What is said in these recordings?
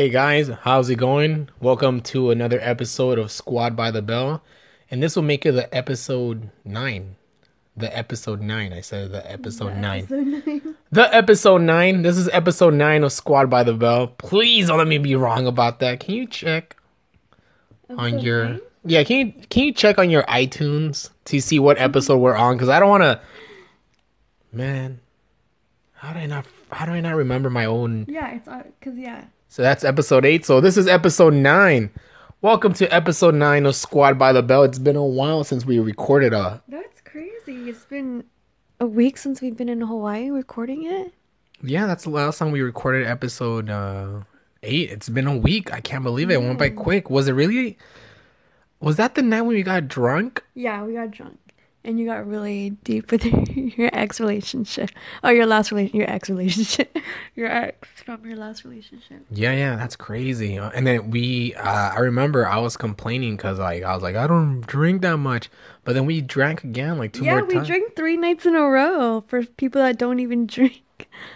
Hey guys, how's it going? Welcome to another episode of Squad by the Bell. And this will make it the episode 9. The episode 9. I said the episode 9. The episode 9. This is episode 9 of Squad by the Bell. Please don't let me be wrong about that. Can you check on Episode your nine? Yeah, can you can you check on your iTunes to see what episode we're on cuz I don't want to Man, how do I not how do I not remember my own Yeah, it's uh, because yeah. So that's episode eight. So this is episode nine. Welcome to episode nine of Squad by the Bell. It's been a while since we recorded a. That's crazy. It's been a week since we've been in Hawaii recording it. Yeah, that's the last time we recorded episode uh, eight. It's been a week. I can't believe it. It went by quick. Was it really? Was that the night when we got drunk? Yeah, we got drunk. And you got really deep with your ex relationship. or your last relation, your ex relationship, your ex from your last relationship. Yeah, yeah, that's crazy. Uh, And then we, uh, I remember I was complaining because like I was like I don't drink that much, but then we drank again like two yeah, more times yeah we drank three nights in a row for people that don't even drink.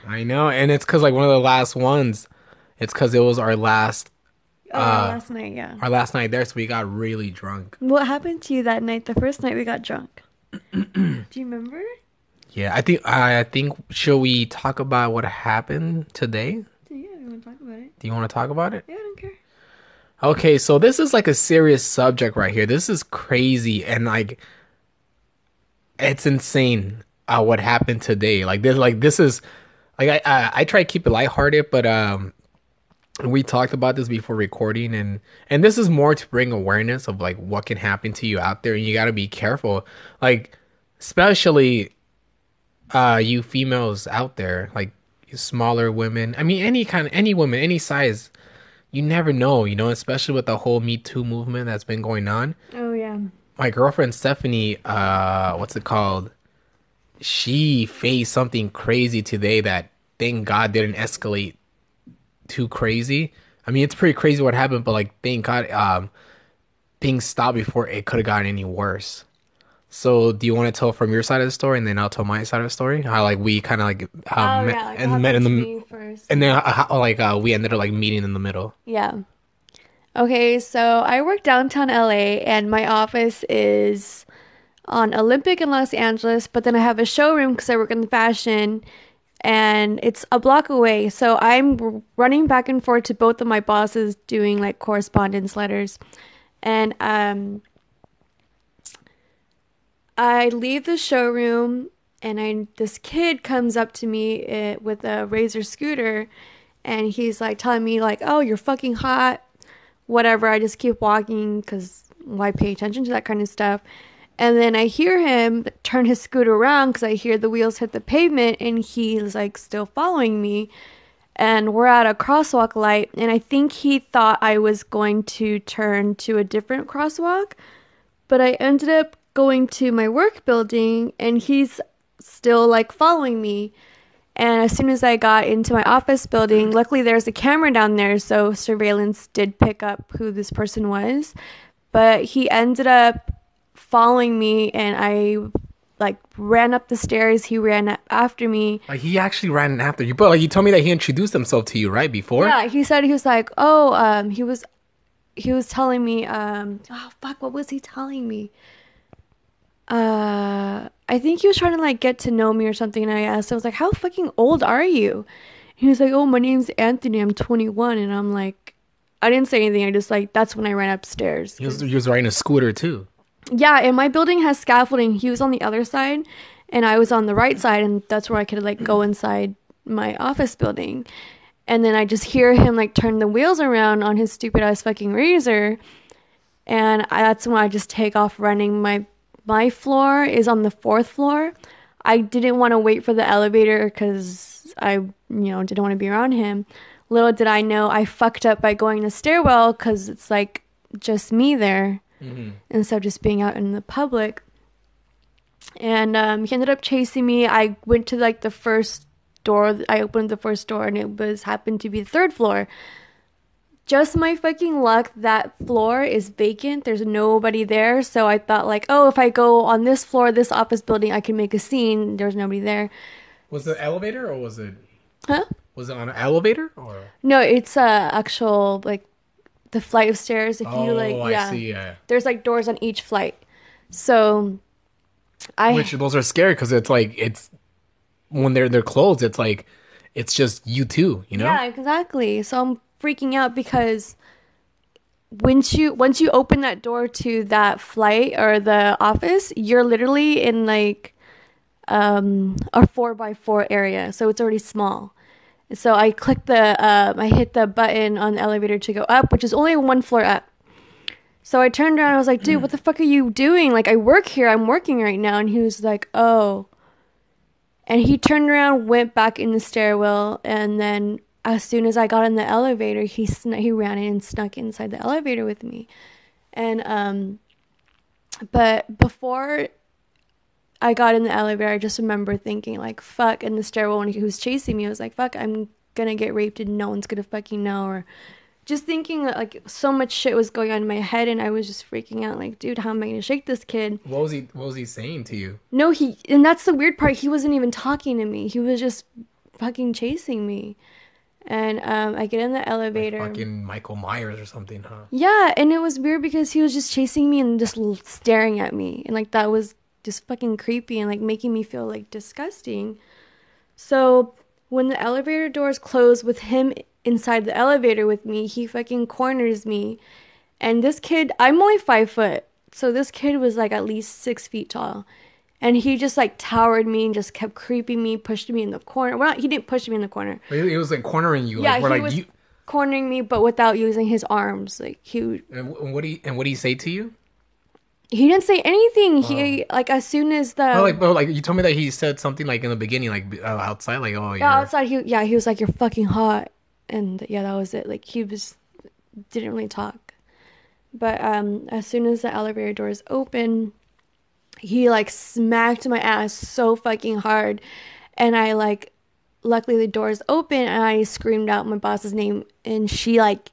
I know, and it's because like one of the last ones. It's because it was our last Oh, Uh, last night, yeah. our last night there, so we got really drunk. What happened to you that night? The first night we got drunk. Do you remember? Yeah, I think I think should we talk about what happened today? Yeah, we want to talk about it. Do you want to talk about it? Yeah, I don't care. Okay, so this is like a serious subject right here. This is crazy and like it's insane uh, what happened today. Like this, like this is like I I, I try to keep it lighthearted, but um, we talked about this before recording, and and this is more to bring awareness of like what can happen to you out there, and you got to be careful, like especially uh you females out there, like smaller women. I mean, any kind of any woman, any size. You never know, you know, especially with the whole Me Too movement that's been going on Oh yeah. my girlfriend Stephanie, uh, what's it called? She faced something crazy today that thank God didn't escalate too crazy. I mean, it's pretty crazy what happened, but like thank God, um, things stopped before it could have gotten any worse. So, do you want to tell from your side of the story, and then I'll tell my side of the story? How like we kind of like um, oh met, yeah, like and met in the first. and then uh, how, like uh, we ended up like meeting in the middle. Yeah. Okay, so I work downtown LA and my office is on Olympic in Los Angeles, but then I have a showroom because I work in fashion and it's a block away. So I'm running back and forth to both of my bosses doing like correspondence letters. And um I leave the showroom and I this kid comes up to me uh, with a razor scooter and he's like telling me like oh you're fucking hot whatever i just keep walking because why pay attention to that kind of stuff and then i hear him turn his scooter around because i hear the wheels hit the pavement and he's like still following me and we're at a crosswalk light and i think he thought i was going to turn to a different crosswalk but i ended up going to my work building and he's still like following me and as soon as I got into my office building, luckily there's a camera down there, so surveillance did pick up who this person was. But he ended up following me, and I like ran up the stairs. He ran after me. Like he actually ran after you, but like you told me that he introduced himself to you right before. Yeah, he said he was like, oh, um, he was, he was telling me, um, oh fuck, what was he telling me? Uh, I think he was trying to like get to know me or something. And I asked, I was like, how fucking old are you? He was like, oh, my name's Anthony. I'm 21. And I'm like, I didn't say anything. I just like, that's when I ran upstairs. He was, he was riding a scooter too. Yeah, and my building has scaffolding. He was on the other side, and I was on the right side, and that's where I could like go inside my office building. And then I just hear him like turn the wheels around on his stupid ass fucking razor, and I, that's when I just take off running. My my floor is on the fourth floor. I didn't want to wait for the elevator because I you know didn't want to be around him. Little did I know I fucked up by going to the stairwell because it's like just me there instead of just being out in the public. And um, he ended up chasing me. I went to like the first door. I opened the first door, and it was happened to be the third floor. Just my fucking luck, that floor is vacant. There's nobody there. So I thought like, oh, if I go on this floor, this office building, I can make a scene. There's nobody there. Was it elevator or was it? Huh? Was it on an elevator or? No, it's uh actual like the flight of stairs. If Oh, you like, I yeah, see. Yeah. there's like doors on each flight. So I Which those are scary because it's like it's when they're they're closed. It's like it's just you two. You know. Yeah, exactly. So I'm freaking out because once you once you open that door to that flight or the office, you're literally in like um a four by four area. So it's already small. So I clicked the um I hit the button on the elevator to go up, which is only one floor up. So I turned around. I was like, "Dude, what the fuck are you doing? Like, I work here. I'm working right now." And he was like, "Oh." And he turned around, went back in the stairwell, and then as soon as I got in the elevator, he sn- he ran in and snuck inside the elevator with me. And um, but before I got in the elevator, I just remember thinking like, "Fuck!" In the stairwell when he was chasing me, I was like, "Fuck!" I'm gonna get raped and no one's gonna fucking know, or just thinking that, like so much shit was going on in my head, and I was just freaking out. Like, dude, how am I gonna shake this kid? What was he? What was he saying to you? No, he and that's the weird part. He wasn't even talking to me. He was just fucking chasing me. And um, I get in the elevator. Fucking Michael Myers or something, huh? Yeah, and it was weird because he was just chasing me and just staring at me, and like that was just fucking creepy and like making me feel like disgusting. So when the elevator doors close with him inside the elevator with me, he fucking corners me, and this kid, I'm only five foot, so this kid was like at least six feet tall. And he just like towered me and just kept creeping me, pushed me in the corner. Well, not, he didn't push me in the corner. He was like cornering you. Yeah, like, he like was you. cornering me, but without using his arms. Like he And what do you and what do he say to you? He didn't say anything. He like as soon as the Oh, like, but like you told me that he said something like in the beginning, like uh, outside, like, oh, yeah, outside he yeah he was like you're fucking hot, and yeah that was it. Like he was didn't really talk, but um as soon as the elevator doors open, he like smacked my ass so fucking hard, and I like luckily the doors open and I screamed out my boss's name. And she like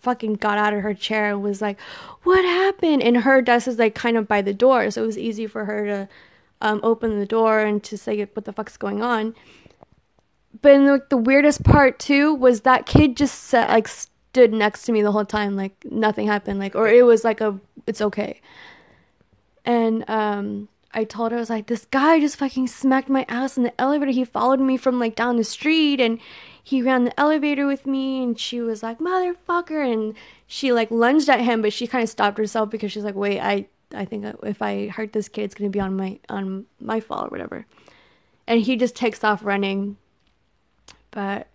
fucking got out of her chair and was like, "What happened?" And her desk is like kind of by the door, so it was easy for her to um, open the door and to say what the fuck's going on. But the, the weirdest part too was that kid just sat, like stood next to me the whole time, like nothing happened, like or it was like a it's okay. And um, I told her I was like, this guy just fucking smacked my ass in the elevator. He followed me from like down the street and he ran the elevator with me and she was like motherfucker and she like lunged at him but she kind of stopped herself because she's like wait i i think if i hurt this kid it's gonna be on my on my fault or whatever and he just takes off running but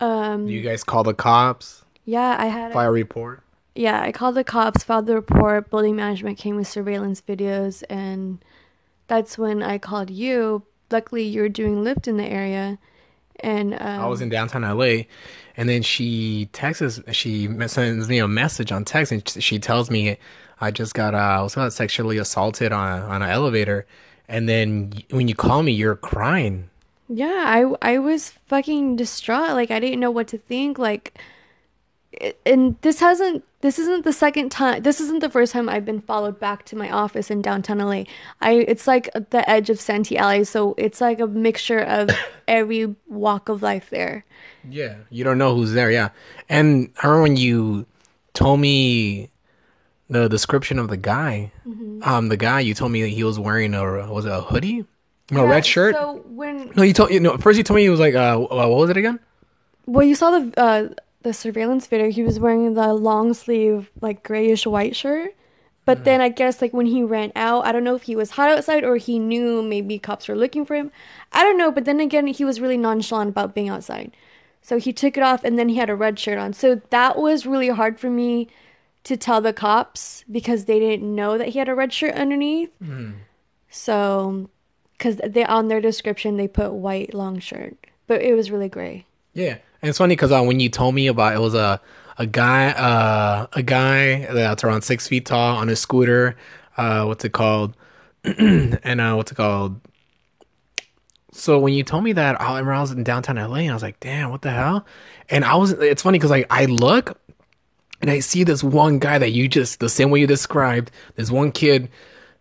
um Do you guys call the cops? yeah i had a, File a report. Yeah i called the cops filed the report building management came with surveillance videos and that's when i called you luckily you were doing lift in the area and um, I was in downtown LA, and then she texts, she sends me a message on text, and she tells me I just got, uh, I was got sexually assaulted on on an elevator, and then when you call me, you're crying. Yeah, I I was fucking distraught. Like I didn't know what to think. Like, and this hasn't. This isn't the second time. This isn't the first time I've been followed back to my office in downtown LA. I it's like the edge of Santee Alley, so it's like a mixture of every walk of life there. Yeah, you don't know who's there. Yeah, and I remember when you told me the description of the guy. Um, the guy you told me that he was wearing a was it a hoodie, no Yeah, red shirt. So when no, you told you know first you told me he was like uh what was it again? well you saw the uh the surveillance video, he was wearing the long sleeve like grayish white shirt. But then I guess like when he ran out, I don't know if he was hot outside or he knew maybe cops were looking for him. I don't know, but then again he was really nonchalant about being outside. So he took it off and then he had a red shirt on. So that was really hard for me to tell the cops because they didn't know that he had a red shirt underneath. So cuz they on their description they put white long shirt, but it was really gray. Yeah, and it's funny because uh, when you told me about it was a a guy uh a guy that's around six feet tall on a scooter. Uh, what's it called? and uh, what's it called? So when you told me that, I remember I was in downtown LA, and I was like, "Damn, what the hell?" And I was. It's funny because like I look, and I see this one guy that you just the same way you described. This one kid,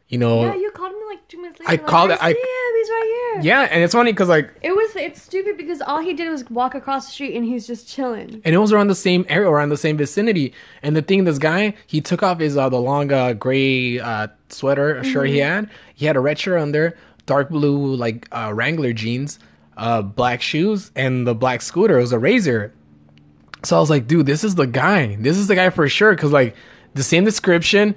you know. Yeah, you called me like two minutes later. I like, called it- I I- see him. He's right here. Yeah, and it's funny because like, It was it's stupid because all he did was walk across the street and he's just chilling. and it was around the same area, around the same vicinity. And the thing, this guy, he took off his uh, the long uh, gray uh, sweater shirt he had. He had a red shirt under, dark blue like uh, Wrangler jeans, uh, black shoes, and the black scooter. It was a Razor. So I was like, dude, this is the guy. This is the guy for sure. Cause like the same description.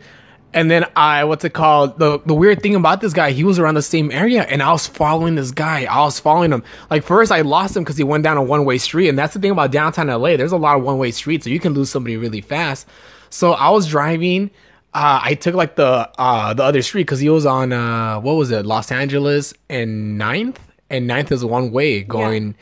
And then I, what's it called? The the weird thing about this guy, he was around the same area, and I was following this guy. I was following him. Like first, I lost him because he went down a one way street, and that's the thing about downtown LA. There's a lot of one way streets, so you can lose somebody really fast. So I was driving. Uh, I took like the uh the other street because he was on uh what was it Los Angeles and Ninth, and Ninth is one way going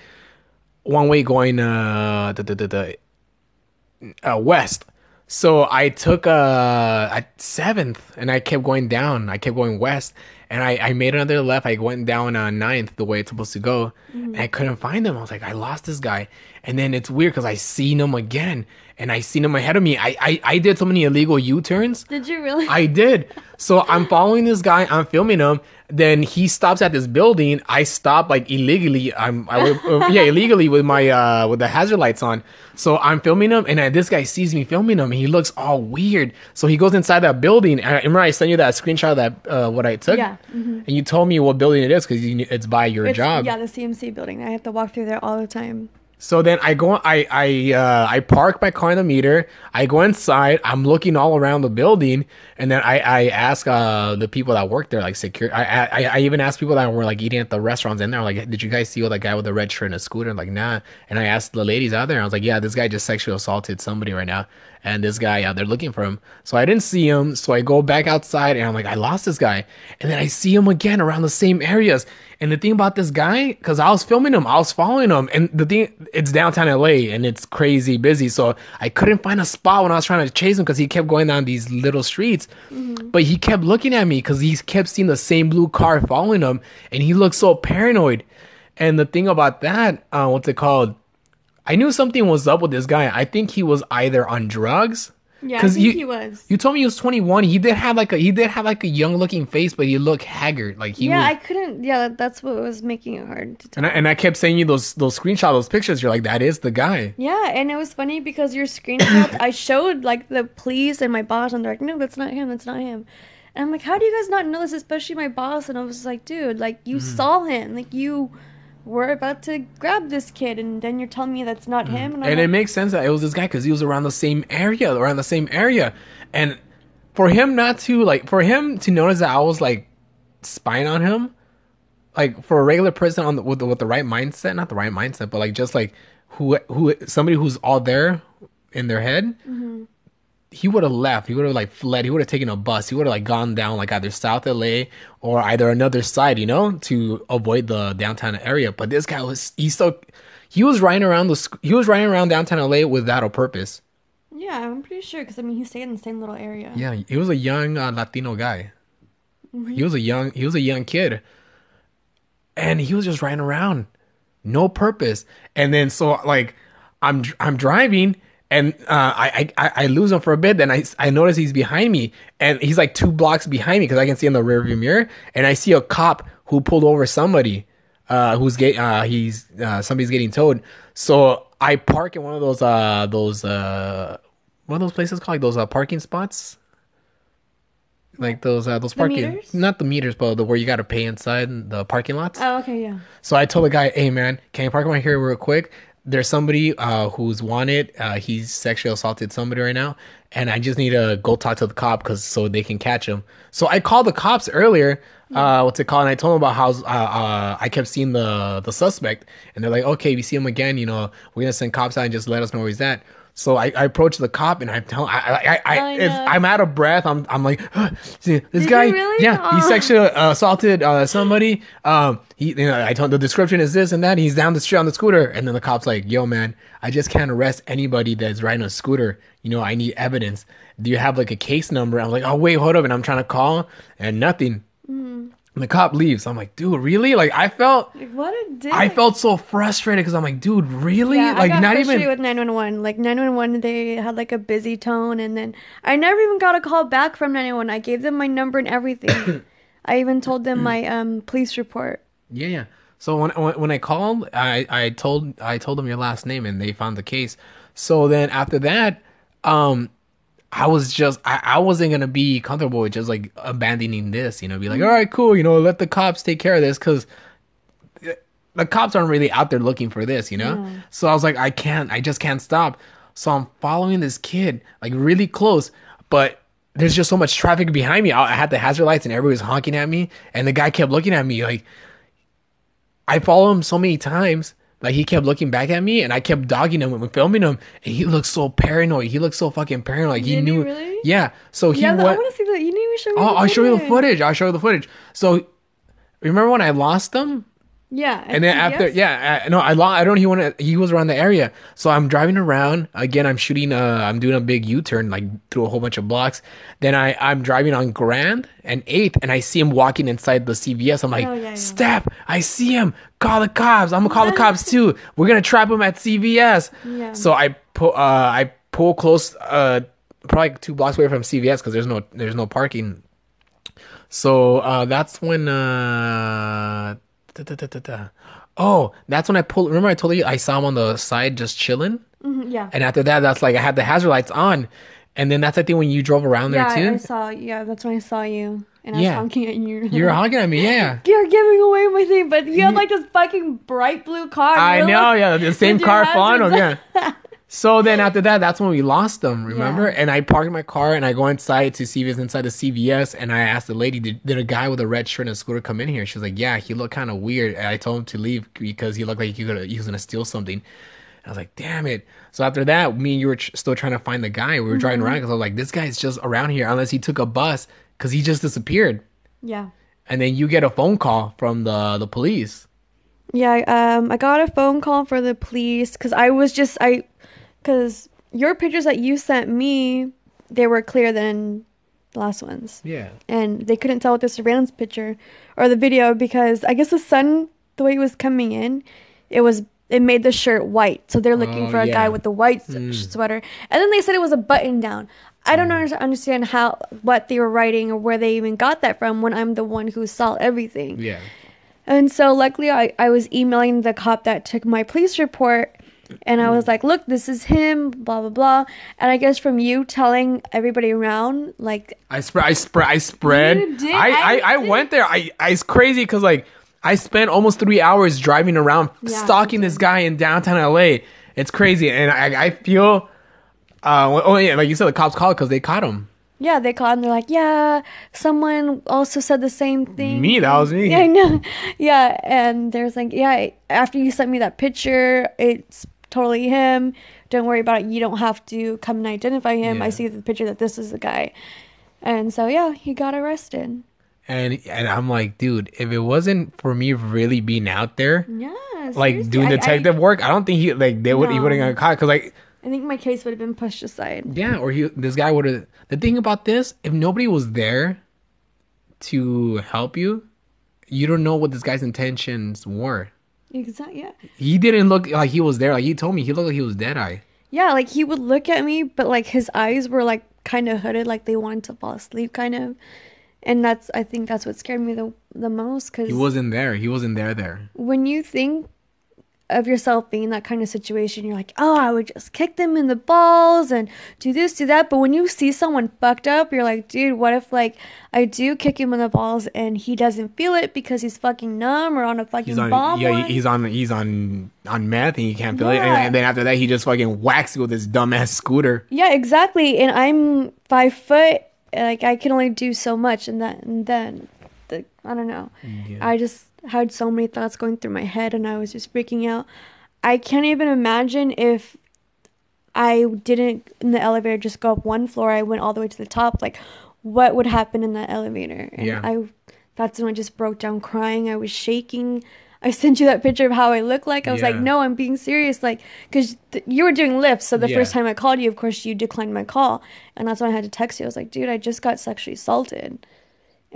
one way going uh the, the, the, the uh, west. So I took a, at seventh and I kept going down. I kept going west and I, I made another left. I went down a ninth the way it's supposed to go. Mm-hmm. And I couldn't find him. I was like, I lost this guy. And then it's weird because I seen him again and I seen him ahead of me. I, I, I did so many illegal U-turns. Did you really? I did. So I'm following this guy. I'm filming him. Then he stops at this building. I stop like illegally. I'm I, uh, yeah illegally with my uh with the hazard lights on. So I'm filming him, and uh, this guy sees me filming him. And he looks all weird. So he goes inside that building. And I remember I sent you that screenshot of that uh, what I took. Yeah, mhm. And you told me what building it is because it's by your It's- job. Yeah, the CMC building. I have to walk through there all the time. So then I go, I I uh, I park my car in the meter. I go inside. I'm looking all around the building, and then I I ask uh the people that work there, like secure. I I I even asked people that were like eating at the restaurants in there, like, did you guys see all that guy with the red shirt and a scooter? Like, nah. And I asked the ladies out there. I was like, yeah, this guy just sexually assaulted somebody right now, and this guy out there looking for him. So I didn't see him. So I go back outside, and I'm like, I lost this guy, and then I see him again around the same areas. And the thing about this guy, because I was filming him, I was following him, and the thing, it's downtown LA and it's crazy busy. So I couldn't find a spot when I was trying to chase him because he kept going down these little streets. But he kept looking at me because he kept seeing the same blue car following him, and he looked so paranoid. And the thing about that, uh, what's it called? I knew something was up with this guy. I think he was either on drugs. Yeah, I think you- he was. You told me he was 21. He did have like a he did have like a young looking face, but he looked haggard. Like he yeah, was, I couldn't. Yeah, that- that's what was making it hard to tell. and I, and I kept saying you those those screenshots, those pictures. You're like, that is the guy. Yeah, and it was funny because your screenshots, I showed like the police and my boss, and they're like, no, that's not him, that's not him. And I'm like, how do you guys not know this, especially my boss? And I was like, dude, like you Mm-hmm. saw him, like you were about to grab this kid, and then you're telling me that's not mm. him. And, And it makes sense that it was this guy because he was around the same area, around the same area. And for him not to like, for him to notice that I was like spying on him, like for a regular person on the, with the, with the right mindset, not the right mindset, but like just like who who somebody who's all there in their head, mm-hmm. He would have left. He would have like fled. He would have taken a bus. He would have like gone down like either South LA or either another side, you know, to avoid the downtown area. But this guy was he still he was riding around the he was riding around downtown LA without a purpose. yeah, I'm pretty sure because I mean he stayed in the same little area. Yeah, he was a young uh, Latino guy. He was a young he was a young kid, and he was just riding around, no purpose. And then so like I'm I'm driving. And uh, I, I I lose him for a bit. Then I, I notice he's behind me, and he's like two blocks behind me because I can see in the rearview mirror. And I see a cop who pulled over somebody, uh, who's get uh, he's uh, somebody's getting towed. So I park in one of those uh those uh what are those places called like those uh, parking spots like those uh those parking meters? not the meters but the where you got to pay inside the parking lots Oh, okay, yeah. so i told the guy hey man can you park right here real quick there's somebody uh who's wanted uh he's sexually assaulted somebody right now and i just need to go talk to the cop because so they can catch him. So i called the cops earlier uh what's it called and i told them about how uh, uh i kept seeing the the suspect and they're like okay if you see him again you know we're gonna send cops out and just let us know where he's at so I, I approached the cop and I tell I I, I, I. I'm out of breath. I'm I'm like see, this Did guy really? yeah he sexually assaulted uh, somebody. Um he you know I told the description is this and that. He's down the street on the scooter and then the cop's like yo man I just can't arrest anybody that's riding a scooter. You know I need evidence. Do you have like a case number? I'm like oh wait hold up and I'm trying to call and nothing. And the cop leaves. I'm like dude really like I felt Like, what a dick. I felt so frustrated because I'm like dude really Yeah, I like got not frustrated even with 911. Like 911, they had like a busy tone, and then I never even got a call back from 911. I gave them my number and everything. I even told them my um police report. Yeah, yeah. So when when, when I called, I, I told I told them your last name, and they found the case. So then after that, um, I was just I, I wasn't gonna be comfortable with just like abandoning this, you know, be like, all right, cool, you know, let the cops take care of this, because eh, the cops aren't really out there looking for this, you know. So I was like, I can't, I just can't stop. So I'm following this kid like really close, but there's just so much traffic behind me. I I had the hazard lights and everybody was honking at me, and the guy kept looking at me like I follow him so many times. Like he kept looking back at me, and I kept dogging him and filming him, and he looked so paranoid. He looked so fucking paranoid. Like he Did knew. really? Yeah. So he yeah, I want to see that. You need to show me. Oh, I'll show you the footage. footage. I'll show you the footage. So remember when I lost them? Yeah, And then after, yeah, I, no, I I don't. He wanted. He was around the area, so I'm driving around again. I'm shooting. Uh, I'm doing a big U-turn, like through a whole bunch of blocks. Then I, I'm driving on Grand and Eighth, and I see him walking inside the CVS. I'm like, Oh, yeah, yeah. step! I see him. Call the cops. I'm gonna call the cops too. We're gonna trap him at CVS. Yeah. So I pull. Uh, I pull close. Uh, probably two blocks away from CVS because there's no there's no parking. So uh, that's when. Uh, da, da, da. Oh, that's when I pulled. Remember, I told you I saw him on the side just chilling, Mhm, yeah. and after that, that's like I had the hazard lights on, and then that's I think when you drove around there too. Yeah, I, I saw. Yeah, that's when I saw you, and I Yeah. was honking at you. You were honking at me, yeah. You're giving away my thing, but you had like this fucking bright blue car. I know, like- yeah, the same car him, yeah. So then after that, that's when we lost them, remember? Yeah. And I parked my car and I go inside to see if it's inside the CVS. And I asked the lady, did, did a guy with a red shirt and a scooter come in here? She was like, yeah, he looked kind of weird. And I told him to leave because he looked like he, could, he was going to steal something. I was like, damn it. So after that, me and you were tr- still trying to find the guy. We were driving Mm-hmm. around because I was like, this guy's just around here unless he took a bus because he just disappeared. Yeah. And then you get a phone call from the, the police. Yeah, um, I got a phone call for the police because I was just I, because your pictures that you sent me, they were clearer than the last ones, Yeah. and they couldn't tell with the surveillance picture or the video because I guess the sun, the way it was coming in, it was it made the shirt white, so they're looking Oh, for a yeah. guy with the white s- hmm. sweater, and then they said it was a button down. I don't hmm. under- understand how what they were writing or where they even got that from when I'm the one who saw everything. Yeah. And so luckily I, I was emailing the cop that took my police report and I was like, look, this is him, blah blah blah. And I guess from you telling everybody around, like I spread. I spread. I spread. You did? I, I, I I, went there. I, I it's crazy because like I spent almost three hours driving around Yeah, stalking this guy in downtown LA. It's crazy, and I, I feel. Uh, oh yeah, like you said, the cops called because they caught him. yeah, they called and they're like, yeah, someone also said the same thing. Me, that was me. Yeah, I know. Yeah, and there's like, yeah, after you sent me that picture, it's totally him. Don't worry about it. You don't have to come and identify him. I see the picture that this is the guy. And so yeah, he got arrested. And and I'm like, dude, if it wasn't for me really being out there, Yeah, like seriously, doing I- I- detective work, I don't think he like they would he wouldn't got caught because like I think my case would have been pushed aside. Yeah, or he this guy would have. The thing about this, if nobody was there to help you, you don't know what this guy's intentions were. Exactly. Yeah. He didn't look like he was there. Like he told me, he looked like he was dead eye. Yeah, like he would look at me, but like his eyes were like kind of hooded, like they wanted to fall asleep, kind of. And that's I think that's what scared me the the most because He wasn't there. He wasn't there. There. when you think of yourself being in that kind of situation, you're like, oh, I would just kick them in the balls and do this, do that. But when you see someone fucked up, you're like, dude, what if like I do kick him in the balls and he doesn't feel it because he's fucking numb or on a fucking He's on. bomb? yeah, he's on. He's on on meth, and he can't feel it. And, and then after that, he just fucking whacks you with his dumbass scooter. Yeah, exactly. And I'm five foot. Like I can only do so much, and that and then, the, I don't know. I just had so many thoughts going through my head, and I was just freaking out. I can't even imagine if I didn't in the elevator just go up one floor. I went all the way to the top. Like, what would happen in that elevator? And Yeah. I, that's when I just broke down crying. I was shaking. I sent you that picture of how I look like. I was like, no, I'm being serious. Like, because th- you were doing lifts. So the Yeah. first time I called you, of course, you declined my call. And that's when I had to text you. I was like, dude, I just got sexually assaulted.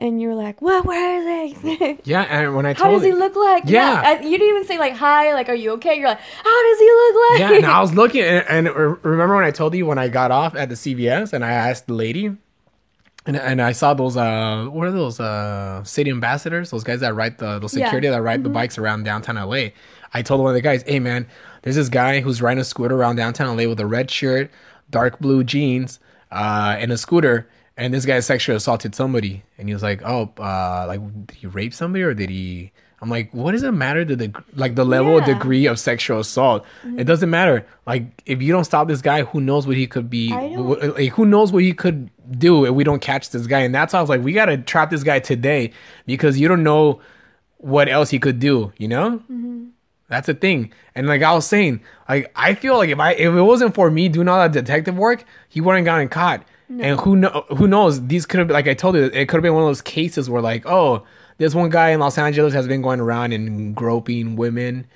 And you were like, what? Where are they? Yeah, and when I told how does he look like? Yeah. I- you didn't even say, like, hi, like, are you okay? You're like, how does he look like? yeah, and I was looking, and, and remember when I told you when I got off at the CVS and I asked the lady, And, and I saw those uh what are those uh city ambassadors those guys that ride the those Yeah. security that ride the bikes around downtown LA. I told one of the guys, "Hey man, there's this guy who's riding a scooter around downtown LA with a red shirt, dark blue jeans, uh, and a scooter, and this guy sexually assaulted somebody." And he was like, "Oh, uh, like did he rape somebody or did he?" I'm like, "What does it matter to the like the level Yeah. degree of sexual assault? It doesn't matter. Like if you don't stop this guy, who knows what he could be? Like who knows what he could do if we don't catch this guy?" And that's how I was like, "We gotta trap this guy today because you don't know what else he could do." You know? That's the thing. And like I was saying, like I feel like if I if it wasn't for me doing all that detective work, he wouldn't gotten caught. And who know who knows? These could have been like I told you, it could have been one of those cases where like, oh, this one guy in Los Angeles has been going around and groping women.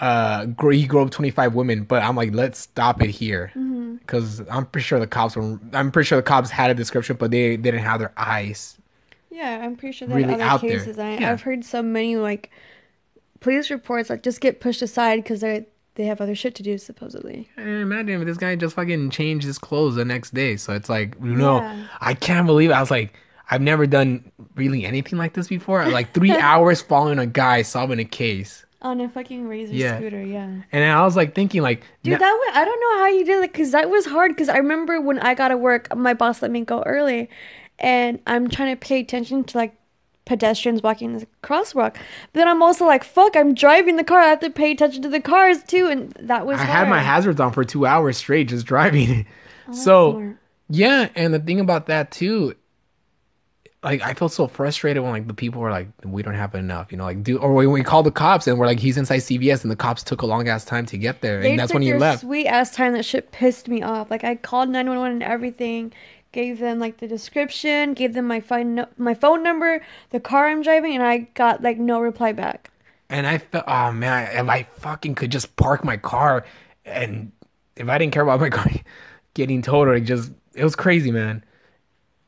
Uh, he groped twenty five women, but I'm like, let's stop it here because I'm pretty sure the cops were. I'm pretty sure the cops had a description, but they they didn't have their eyes. Yeah, I'm pretty sure there Really other there. cases. I, Yeah. I've heard so many like police reports that just get pushed aside because they they have other shit to do supposedly. And imagine if this guy just fucking changed his clothes the next day. So it's like, you know, Yeah. I can't believe it. I was like, I've never done really anything like this before. Like three hours following a guy solving a case. On a fucking razor Yeah. scooter, yeah. And I was like thinking, like, Dude, na- that was, I don't know how you did it because that was hard. Because I remember when I got to work, my boss let me go early, and I'm trying to pay attention to like pedestrians walking the crosswalk. But then I'm also like, fuck, I'm driving the car. I have to pay attention to the cars too, and that was. I had my hazards on for two hours straight just driving. Oh, so smart. yeah, and the thing about that too, like I felt so frustrated when like the people were like, we don't have enough, you know, like do or when we called the cops and we're like, he's inside CVS, and the cops took a long ass time to get there, They and that's when he left. Sweet ass time. That shit pissed me off. Like I called nine one one and everything. Gave them like the description. Gave them my phone no- my phone number, the car I'm driving, and I got like no reply back. And I felt, oh man, if I fucking could just park my car and if I didn't care about my car getting towed or just, it was crazy, man.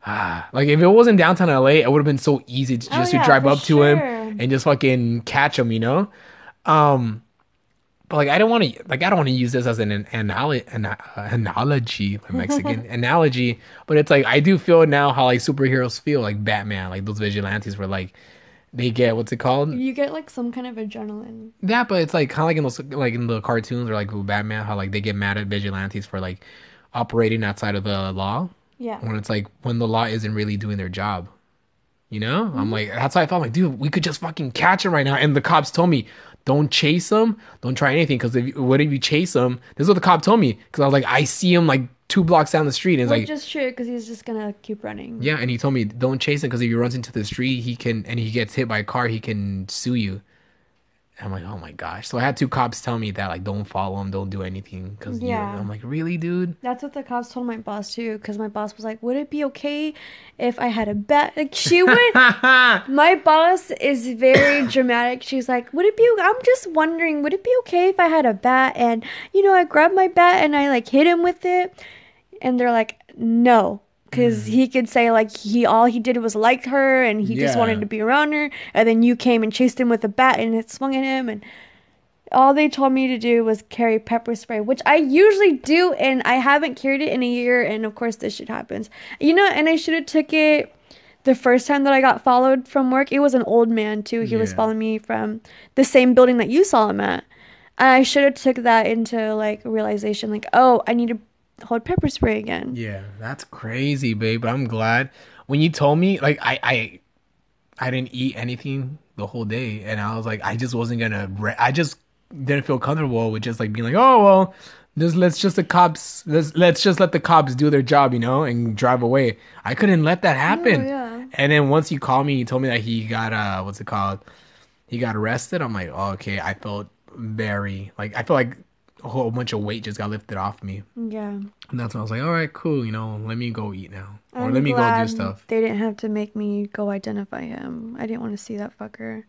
Ah, like if it wasn't downtown LA, it would have been so easy to, Oh, just yeah, to drive up to him and just fucking catch him, you know? Um, but like I don't want to, like I don't want to use this as an, an, an uh, analogy, my Mexican analogy, but it's like I do feel now how like superheroes feel, like Batman, like those vigilantes where like they get what's it called? You get like some kind of adrenaline. Yeah, but it's like kind of like in those like in the cartoons or like Batman, how like they get mad at vigilantes for like operating outside of the law. Yeah. When it's like when the law isn't really doing their job. You know? Mm-hmm. I'm like that's why I felt like, dude, we could just fucking catch him right now. And the cops told me, don't chase him, don't try anything, because if what if you chase him? This is what the cop told me, because I was like, I see him like two blocks down the street, and it's Which like, just true because he's just gonna keep running. yeah, and he told me don't chase him because if he runs into the street, he can and he gets hit by a car, he can sue you. And I'm like, oh my gosh. So I had two cops tell me that like don't follow him, don't do anything because yeah. I'm like, really, dude? That's what the cops told my boss too. Because my boss was like, "Would it be okay if I had a bat?" Like she would. my boss is very dramatic. She's like, "Would it be? I'm just wondering, would it be okay if I had a bat and you know I grabbed my bat and I like hit him with it?" And they're like, "No." Because mm. he could say like he all he did was like her and he just wanted to be around her and then you came and chased him with a bat and it swung at him and all they told me to do was carry pepper spray, which I usually do, and I haven't carried it in a year. And of course, this shit happens. You know, and I should have took it the first time that I got followed from work. It was an old man too. He was following me from the same building that you saw him at. And I should have took that into like realization, like, oh, I need to hold pepper spray again. Yeah, that's crazy, babe. But I'm glad when you told me, like, I, I, I didn't eat anything the whole day, and I was like, I just wasn't gonna. Re- I just didn't feel comfortable with just like being like, oh well, just let's just the cops, let's let's just let the cops do their job, you know, and drive away. I couldn't let that happen. Oh, yeah. And then once you called me, you told me that he got uh, what's it called? He got arrested. I'm like, oh, okay. I felt very like I felt like a whole bunch of weight just got lifted off me. Yeah. And that's when I was like, all right, cool, you know, let me go eat now. Or I'm let me go do stuff. They didn't have to make me go identify him. I didn't want to see that fucker.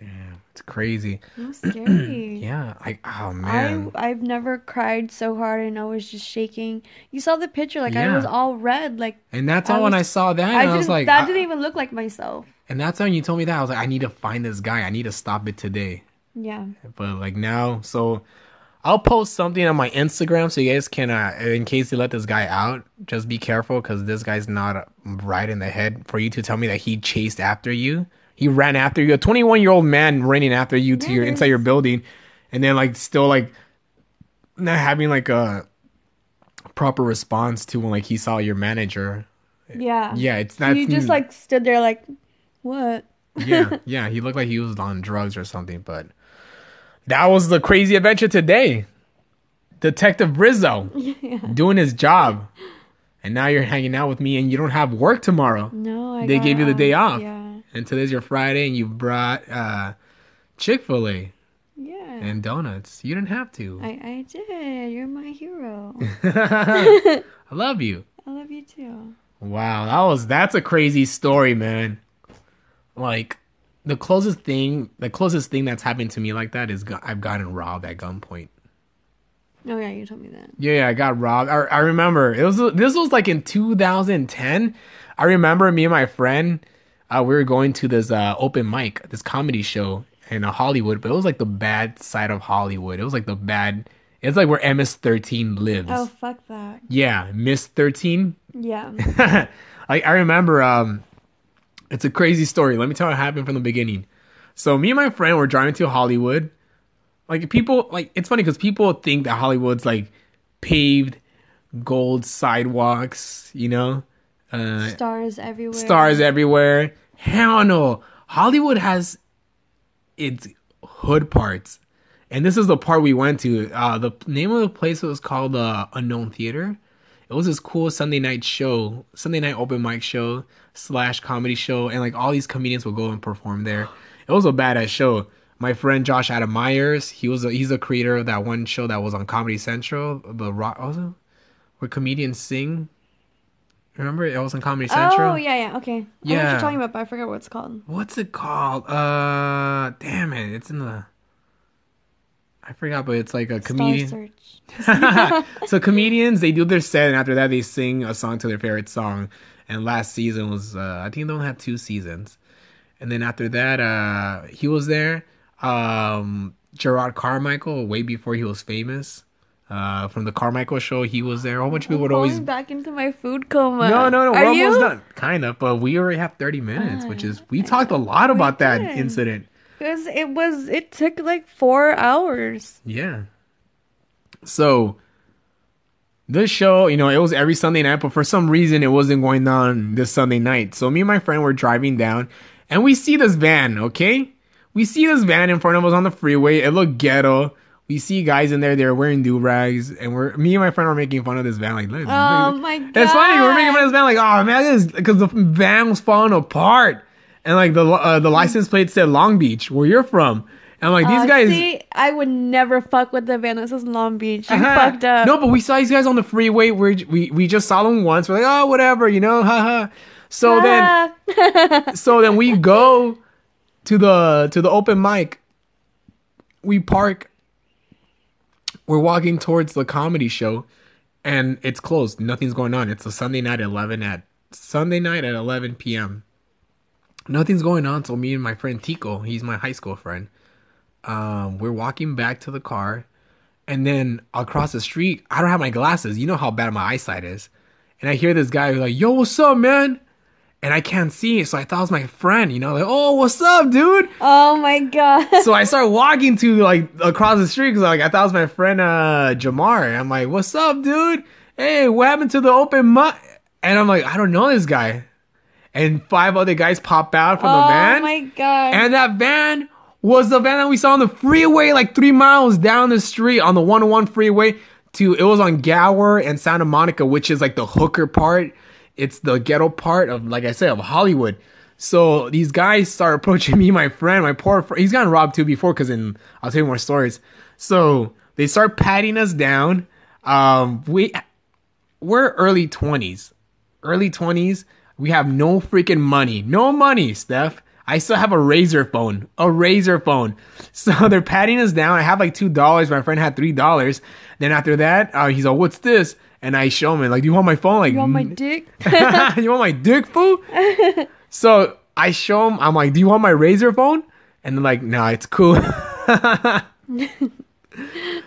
Damn, it's crazy. It was scary. Yeah, I oh man. I I've never cried so hard and I was just shaking. You saw the picture, like I was all red. Like and that's how when I saw that, I I, was like, that I- didn't even look like myself. and that's how you told me that. I was like, I need to find this guy. I need to stop it today. Yeah. But like now, so I'll post something on my Instagram so you guys can, uh, in case you let this guy out, just be careful because this guy's not right in the head for you to tell me that he chased after you. He ran after you, a 21 year old man running after you to your inside your building, and then like still like not having like a proper response to when like he saw your manager. Yeah. Yeah, it's not. He just like stood there like, what? yeah, yeah. He looked like he was on drugs or something, but that was the crazy adventure today. Detective Rizo doing his job. And now you're hanging out with me and you don't have work tomorrow. No, I They gave you the day off. Yeah. And today's your Friday and you brought uh Chick fil A Yeah. and donuts. You didn't have to. I, I did. You're my hero. I love you. I love you too. Wow, that was that's a crazy story, man. Like the closest thing, the closest thing that's happened to me like that is go- I've gotten robbed at gunpoint. Oh yeah, you told me that. Yeah, yeah, I got robbed. I, I remember it was this was like in 2010. I remember me and my friend, uh, we were going to this uh, open mic, this comedy show in uh, Hollywood, but it was like the bad side of Hollywood. It was like the bad. It's like where MS13 lives. Oh fuck that. Yeah, Miss 13. Yeah. like I remember um it's a crazy story. Let me tell you what happened from the beginning. So me and my friend were driving to Hollywood. Like people like it's funny because people think that Hollywood's like paved gold sidewalks, you know? Uh Stars everywhere. stars everywhere. Hell no. Hollywood has its hood parts. And this is the part we went to. Uh, the name of the place was called uh, Unknown Theater. It was this cool Sunday night show, Sunday night open mic show slash comedy show, and like all these comedians would go and perform there. It was a badass show. My friend Josh Adam Meyers, he was a, he's a creator of that one show that was on Comedy Central, the rock, also where comedians sing. Remember it was on Comedy Central. Oh yeah, yeah. Okay. I know what Yeah. you're talking about, but I forgot what it's called. What's it called? Uh, damn it, it's in the. I forgot, but it's like a comedian. So comedians they do their set, and after that they sing a song to their favorite song. And last season was uh, I think they only have two seasons, and then after that uh, he was there. Um, Jerrod Carmichael, way before he was famous, uh, from the Carmichael show, he was there. A whole bunch of people would always back into my food coma. no, no, no. Are We're you? almost done. Kind of, but we already have 30 minutes, which is, we okay. talked a lot about that incident. Because it was, it took like four hours. Yeah. So, this show, you know, it was every Sunday night, but for some reason it wasn't going on this Sunday night. So, me and my friend were driving down and we see this van, okay? We see this van in front of us on the freeway. It looked ghetto. We see guys in there, they're wearing do rags, and we're me and my friend are making fun of this van. Like, look, Oh my god. It's funny. We're making fun of this van, like, oh man, this because the van was falling apart, and like the uh, the license plate said Long Beach, where you're from. And I'm like, these Uh, guys. See, I would never fuck with the van that says Long Beach. You Uh-huh. fucked up. No, but we saw these guys on the freeway. We're, we we just saw them once. We're like, oh, whatever, you know, haha. So then, so then we go to the to the open mic. We park. We're walking towards the comedy show, and it's closed. Nothing's going on. It's a Sunday night at eleven at Sunday night at eleven p.m. Nothing's going on. So me and my friend Tico, he's my high school friend. Um, we're walking back to the car, and then across the street, I don't have my glasses. You know how bad my eyesight is. And I hear this guy who's like, "Yo, what's up, man?" And I can't see so I thought it was my friend. You know, like, "Oh, what's up, dude?" oh my god. so I start walking to like across the street because like I thought it was my friend uh Jamar. I'm like, "What's up, dude? Hey, what happened to the open mic?" And I'm like, "I don't know this guy." And five other guys pop out from the van. oh my god. And that van was the van that we saw on the freeway, like three miles down the street on the 101 freeway. To it was on Gower and Santa Monica, which is like the hooker part. It's the ghetto part of, like I said, of Hollywood. So these guys start approaching me, my friend, my poor friend. He's gotten robbed too before, because in I'll tell you more stories. So they start patting us down. Um, we we're early 20s. Early 20s. We have no freaking money. No money, Steph. I still have a razor phone. A razor phone. So they're patting us down. I have like two dollars. My friend had three dollars. Then after that, uh, he's like, "What's this?" And I show him, like, "Do you want my phone?" Like, you want my "Mm." dick? you want my dick, fool? so I show him. I'm like, "Do you want my razor phone?" And they're like, "Nah, it's cool."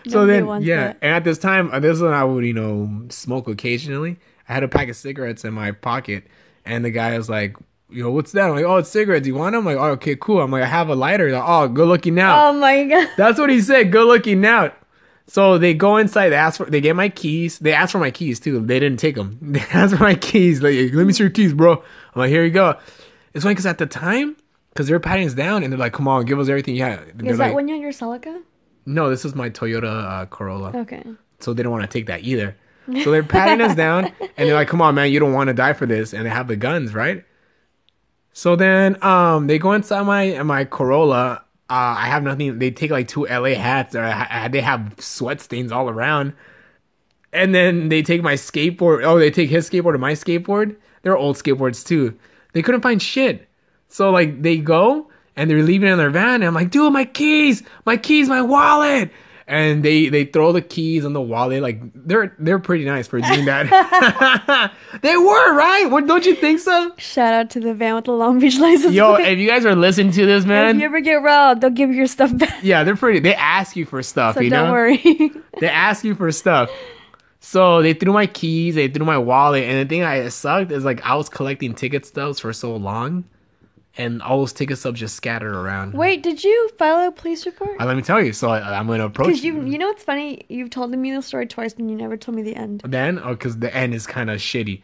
so then, yeah, that. and at this time, uh, this is when I would, you know, smoke occasionally. I had a pack of cigarettes in my pocket, and the guy was like, you know, what's that? I'm like, oh, it's cigarettes. You want them? I'm like, oh, okay, cool. I'm like, I have a lighter. Like, oh, good looking out. Oh my god. That's what he said. Good looking out. So they go inside. They ask for. They get my keys. They ask for my keys too. They didn't take them. They asked for my keys. Like, let me see your keys, bro. I'm like, here you go. It's funny because at the time, because they're patting us down and they're like, come on, give us everything you have. They're Is that like, when you had your Celica? no, this is my Toyota uh, Corolla. Okay. So they don't want to take that either. So they're patting us down and they're like, come on, man, you don't want to die for this. And they have the guns, right? So then um, they go inside my my Corolla. Uh, I have nothing. They take like two LA hats. Or I, they have sweat stains all around. And then they take my skateboard. Oh, they take his skateboard and my skateboard. They're old skateboards too. They couldn't find shit. So like they go and they're leaving in their van. And I'm like, dude, my keys, my keys, my wallet. And they they throw the keys in the wallet. Like they're they're pretty nice for doing that. they were right. What don't you think so? Shout out to the van with the Long Beach license. Yo, if you guys are listening to this, man, if you ever get robbed, they'll give you your stuff back. yeah, they're pretty. They ask you for stuff. So you don't know, worry. they ask you for stuff. So they threw my keys, they threw my wallet, and the thing I sucked is like I was collecting ticket stubs for so long, and all those ticket stubs just scattered around. Wait, did you file a police report? Uh, let me tell you. So I, I'm gonna approach Because you, you know what's funny? You've told me the story twice, and you never told me the end. then, oh, because the end is kind of shitty.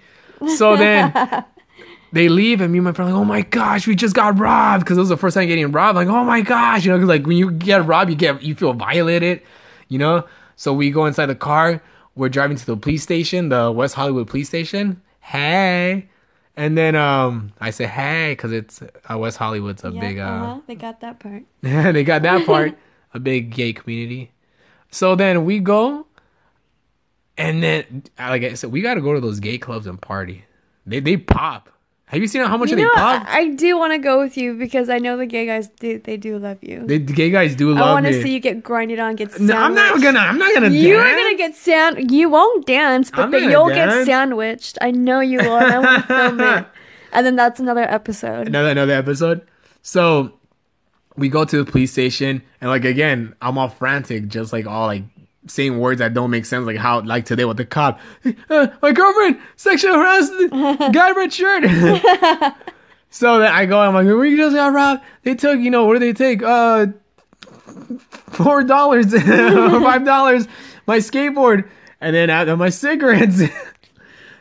So then they leave, and me and my friend are like, oh my gosh, we just got robbed, because it was the first time getting robbed. Like, oh my gosh, you know, because like when you get robbed, you get you feel violated, you know. So we go inside the car. We're driving to the police station, the West Hollywood police station. Hey. And then um, I say hey because it's uh, West Hollywood's a Yeah, big uh, uh-huh, they got that part. Yeah, they got that part, a big gay community. So then we go, and then like I said, we got to go to those gay clubs and party. They they pop. Have you seen how much You they know, pop? I, do want to go with you because I know the gay guys do. They do love you. the, the gay guys do love me. I want to see you get grinded on, get no, I'm not gonna. I'm not gonna. You are dance. gonna get sand. You won't dance, but gonna you'll dance. get sandwiched. I know you will. And I want to film it. And then that's another episode. another another episode. So we go to the police station and like again, I'm all frantic, just like all like saying words that don't make sense, like how like today with the cop, "Uh, my girlfriend sexual harassed guy red shirt. so then I go, I'm like, we just got robbed. They took, you know, what did they take? Uh, four dollars, five dollars, my skateboard, and then uh, my cigarettes.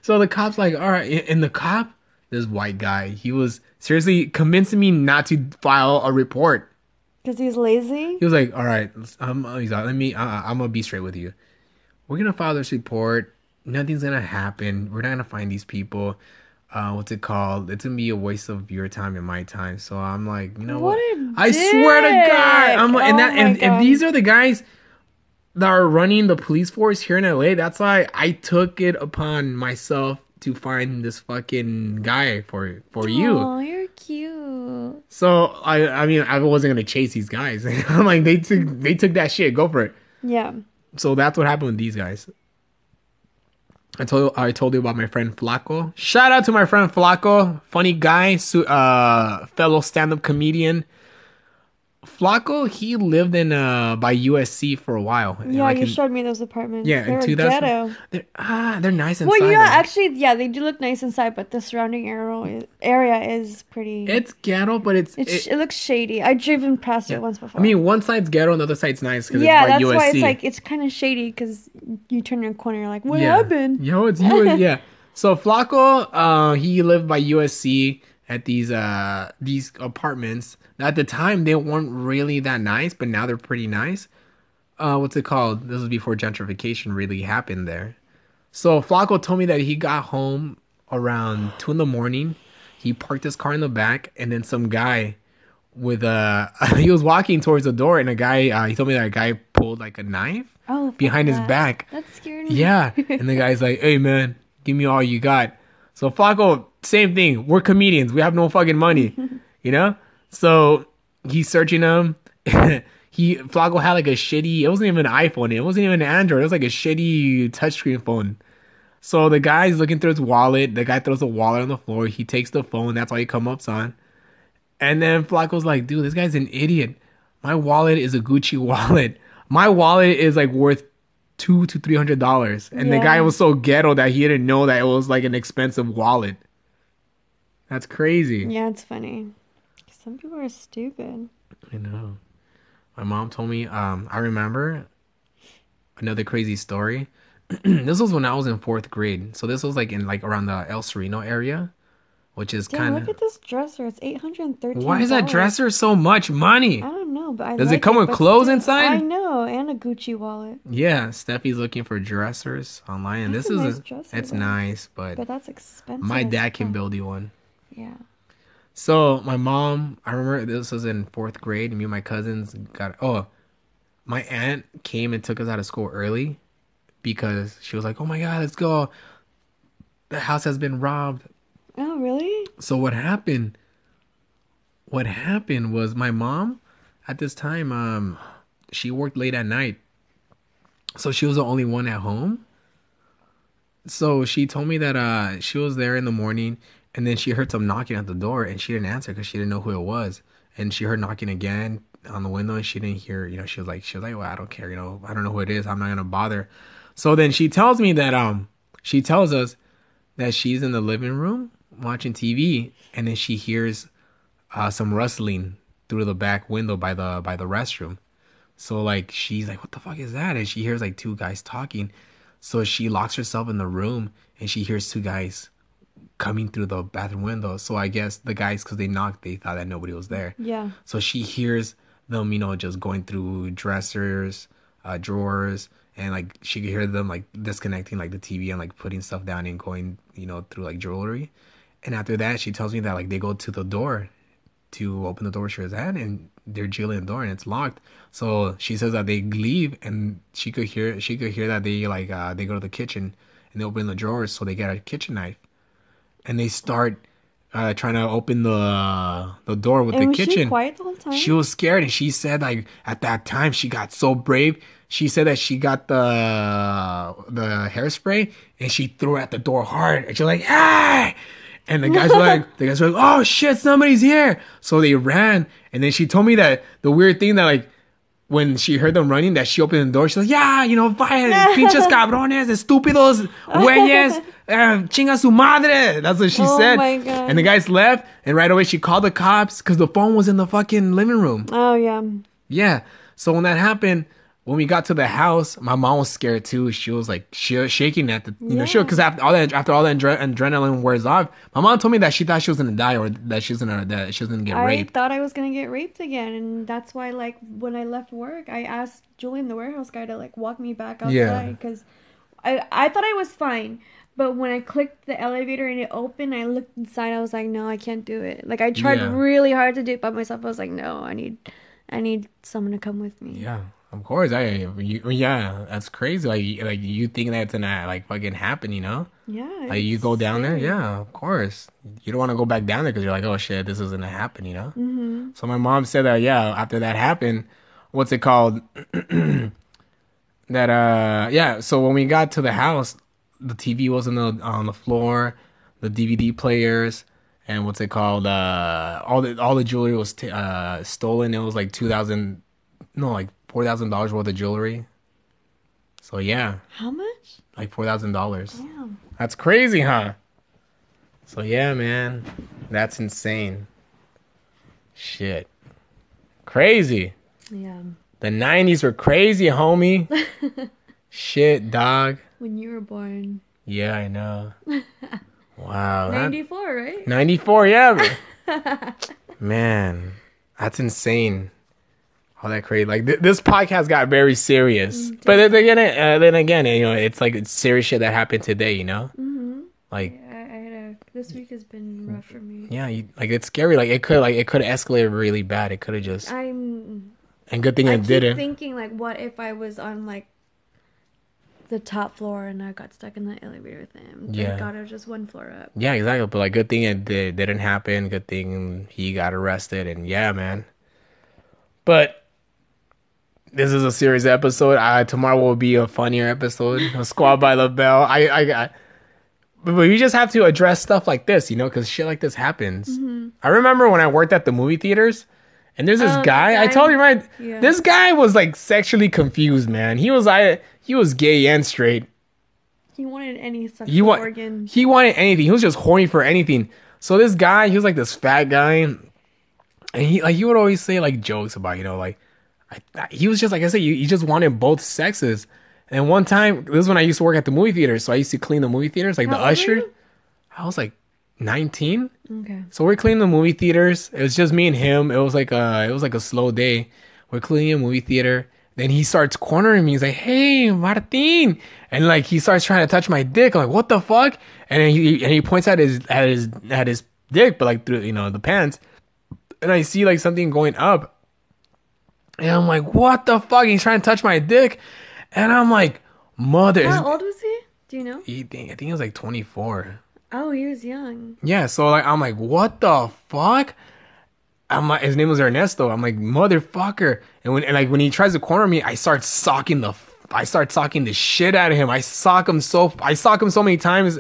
so the cop's like, all right, and the cop, this white guy, he was seriously convincing me not to file a report. Because he's lazy. He was like, all right, um, he's like, let me, uh, I'm gonna be straight with you. We're gonna file this report. Nothing's gonna happen. We're not gonna find these people. Uh, what's it called? It's gonna be a waste of your time and my time. So I'm like, you know what? What I swear to God. I'm like, and Oh that, my and if these are the guys that are running the police force here in LA, that's why I took it upon myself to find this fucking guy for for you. Oh, you're cute. So I, I mean, I wasn't gonna chase these guys. I'm like, they took, they took that shit. Go for it. Yeah. So that's what happened with these guys. I told I told you about my friend Flaco. Shout out to my friend Flaco, funny guy, su- uh, fellow stand-up comedian. Flaco, he lived in uh by USC for a while. Yeah, Like you in- showed me those apartments. Yeah, in They're 2000 ghetto. They're, ah, they're nice inside. Well, yeah, though. actually, yeah, they do look nice inside, but the surrounding area area is pretty. it's ghetto, but it's. it's, it- it, looks shady. I've driven past it once before. I mean, one side's ghetto and the other side's nice because yeah, it's that's USC. why it's like it's kind of shady because you turn your corner, you're like, what yeah. happened? Yo, it's US, yeah. So Flaco, uh, he lived by USC at these uh these apartments. At the time, they weren't really that nice, but now they're pretty nice. Uh, what's it called? This was before gentrification really happened there. So Flaco told me that he got home around two in the morning. He parked his car in the back, and then some guy with a he was walking towards the door, and a guy uh, he told me that a guy pulled like a knife Oh, behind his that. back. That scared me. Yeah. And the guy's like, hey, man, give me all you got. So Flaco, same thing. We're comedians. We have no fucking money, you know? So he's searching them. he, Flaco had like a shitty, it wasn't even an iPhone. It wasn't even an Android. It was like a shitty touchscreen phone. So the guy's looking through his wallet. The guy throws the wallet on the floor. He takes the phone. That's all he come ups on. And then Flaco's like, dude, this guy's an idiot. My wallet is a Gucci wallet. my wallet is like worth two to three hundred dollars, and the guy was so ghetto that he didn't know that it was like an expensive wallet. That's crazy. Yeah, it's funny. Some people are stupid. I know. My mom told me. Um, I remember another crazy story. this was when I was in fourth grade, so this was like in like around the El Sereno area, which is kind look at this dresser. It's eight hundred and thirteen. Why is that dresser so much money? I don't know, but I Does it like come with clothes still- inside? I know, and a Gucci wallet. Yeah, Steffi's looking for dressers online, and That's this a is nice dresser, it's though. nice, but But that's expensive. my dad can build you one. Yeah. So my mom, I remember this was in fourth grade. and Me and my cousins got. Oh, my aunt came and took us out of school early because she was like, "Oh my god, let's go! The house has been robbed." Oh, really? So what happened? What happened was my mom, at this time, um, she worked late at night, so she was the only one at home. So she told me that uh she was there in the morning, and then she heard some knocking at the door, and she didn't answer because she didn't know who it was, and she heard knocking again on the window, and she didn't hear. You know, she was like, she was like, well, I don't care. You know, I don't know who it is. I'm not gonna bother. So then she tells me that um she tells us that she's in the living room watching TV, and then she hears uh, some rustling through the back window by the by the restroom. So like she's like, "What the fuck is that?" And she hears like two guys talking. So she locks herself in the room, and she hears two guys coming through the bathroom window. So I guess the guys, because they knocked, they thought that nobody was there. Yeah. So she hears them, you know, just going through dressers, uh, drawers, and like she could hear them like disconnecting like the TV and like putting stuff down and going, you know, through like jewelry. And after that, she tells me that like they go to the door to open the door she was at, and they're jailing the door and it's locked. So she says that they leave, and she could hear she could hear that they like uh, they go to the kitchen and they open the drawers, so they get a kitchen knife, and they start uh, trying to open the the door with And the was kitchen. she quiet the whole time? She was scared, and she said like at that time she got so brave. She said that she got the the hairspray and she threw it at the door hard, and she's like, ah. And the guys were like, the guys were like, "Oh shit, somebody's here!" So they ran, and then she told me that the weird thing that like when she heard them running, that she opened the door. She's like, "Yeah, you know, vaya, pinches cabrones, estúpidos, güeyes, uh, chinga su madre." That's what she Oh said. And the guys left, and right away she called the cops because the phone was in the fucking living room. oh yeah. Yeah. So when that happened, when we got to the house, my mom was scared too. She was like she was shaking at the you know she Yeah. because after all that after all that adre- adrenaline wears off, my mom told me that she thought she was gonna die or that she was gonna that she was gonna get I raped. I thought I was gonna get raped again, and that's why, like, when I left work, I asked Julian, the warehouse guy, to like walk me back outside because I I thought I was fine, but when I clicked the elevator and it opened, I looked inside. I was like, no, I can't do it. Like, I tried Yeah. really hard to do it by myself. I was like, no, I need, I need someone to come with me. Yeah, of course. I you, yeah, that's crazy. Like like you think that's gonna like fucking happen, you know? Yeah. Like you go down there, yeah, of course. You don't want to go back down there because you're like, oh shit, this is gonna happen, you know? Mm-hmm. So my mom said that yeah, after that happened, what's it called? that uh yeah, so when we got to the house, the TV was on the on the floor, the DVD players, and what's it called? Uh all the all the jewelry was t- uh stolen. It was like two thousand, no, like four thousand dollars worth of jewelry. So yeah, How much? like four thousand dollars. Damn. That's crazy, huh? So yeah, man, that's insane. Shit, crazy. Yeah. The '90s were crazy, homie. Shit, dog. When you were born. Yeah, I know. Wow, that- 94, right? 94, yeah. Man, that's insane. All that crazy. Like th- this podcast got very serious, but then again, uh, then again, you know, it's like it's serious shit that happened today. You know, Mm-hmm. like I, I had a. This week has been rough for me. yeah, you, like it's scary. Like it could like it could have escalated really bad. It could have just I'm. and good thing I keep didn't. thinking like, what if I was on like the top floor and I got stuck in the elevator with him? Thank Yeah. God, I was just one floor up. Yeah, exactly. But like, good thing it did, didn't happen. Good thing he got arrested. And yeah, man. But this is a serious episode. I tomorrow will be a funnier episode. A Squad by the Bell. I, I, I but, but you just have to address stuff like this, you know, because shit like this happens. Mm-hmm. I remember when I worked at the movie theaters, And there's this Oh, the guy, I told you right. Yeah. This guy was like sexually confused, man. He was I he was gay and straight. He wanted any sexual He want organ. he wanted anything. He was just horny for anything. So this guy, he was like this fat guy, and he like he would always say like jokes about you know like I, I- he was just like I said, he, he just wanted both sexes. And one time, this is when I used to work at the movie theater, so I used to clean the movie theaters, like How the usher. you? I was like nineteen. Okay. So we're cleaning the movie theaters. It was just me and him. It was like a it was like a slow day. We're cleaning a movie theater. Then he starts cornering me. He's like, "Hey, Martin," and like he starts trying to touch my dick. I'm like, "What the fuck?" And then he and he points at his at his at his dick, but like through you know the pants. And I see like something going up, and I'm like, "What the fuck?" He's trying to touch my dick, and I'm like, "Mother." How old was he? Do you know? He, I think he was like 24. Oh, he was young. Yeah, so like I'm like, what the fuck? I'm like, his name was Ernesto. I'm like, motherfucker. And when and like when he tries to corner me, I start socking the I start socking the shit out of him. I sock him so I sock him so many times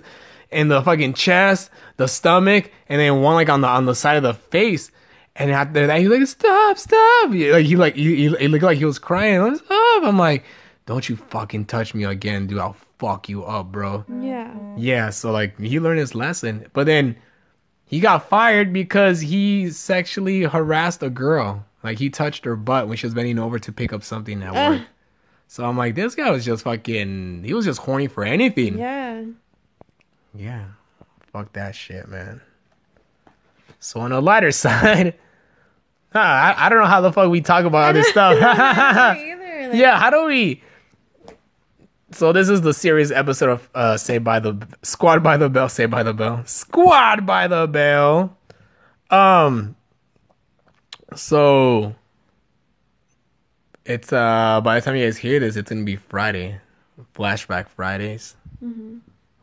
in the fucking chest, the stomach, and then one like on the on the side of the face. And after that, he's like, stop, stop. Like he like he, he, looked like he was crying. Stop. I'm like, don't you fucking touch me again, dude. I'll fuck you up, bro. Yeah. Yeah, so like he learned his lesson, but then he got fired because he sexually harassed a girl. Like he touched her butt when she was bending over to pick up something at work. So I'm like, this guy was just fucking. He was just horny for anything. Yeah. Yeah. Fuck that shit, man. So on the lighter side, huh, I, I don't know how the fuck we talk about other stuff. either. Like, yeah, how do we? So this is the series episode of uh Say by the Squad by the Bell, Say by the Bell. Squad by the Bell. Um so it's uh by the time you guys hear this, it's gonna be Friday. Flashback Fridays.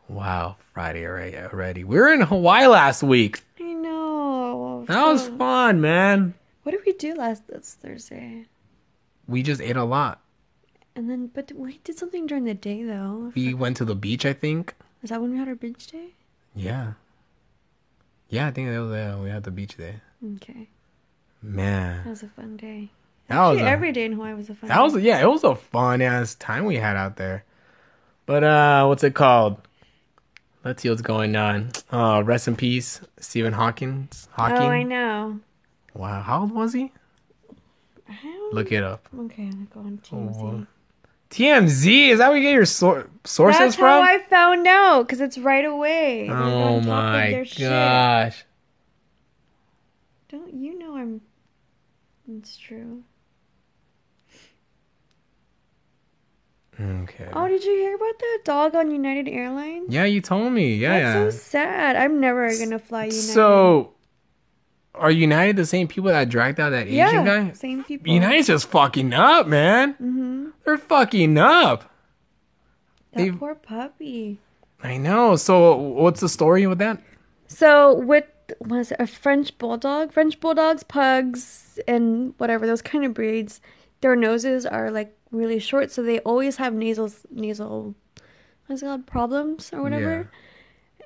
Wow, Friday already already. We were in Hawaii last week. Know. That was So- fun, man. What did we do last this Thursday? We just ate a lot. And then, but we did something during the day though. We went to the beach, I think. Is that when we had our beach day? Yeah. Yeah, I think that was uh, we had the beach day. Okay, Man, that was a fun day. that was Actually, a, every day in Hawaii was a fun. that day. was yeah, it was a fun ass time we had out there. But uh, what's it called? Let's see what's going on. Uh, rest in peace, Stephen Hawkins. Hawking. Oh, I know. Wow, how old was he? Look it up. Okay, I'm going to TMZ. Oh, TMZ is that where you get your sor- sources That's from? how I found out because it's right away. Oh on top of my their shit. gosh. Don't you know I'm? It's true. Okay. Oh, did you hear about that dog on United Airlines? Yeah, you told me. Yeah, That's so sad. I'm never gonna fly. United. So, are United the same people that dragged out that Asian yeah, guy? same people. United's just fucking up, man. Mm-hmm. They're fucking up. That They've- poor puppy. I know. So, what's the story with that? So with was it? A French bulldog, French bulldogs, pugs, and whatever those kind of breeds, their noses are like really short, so they always have nasal nasal what's it called problems or whatever.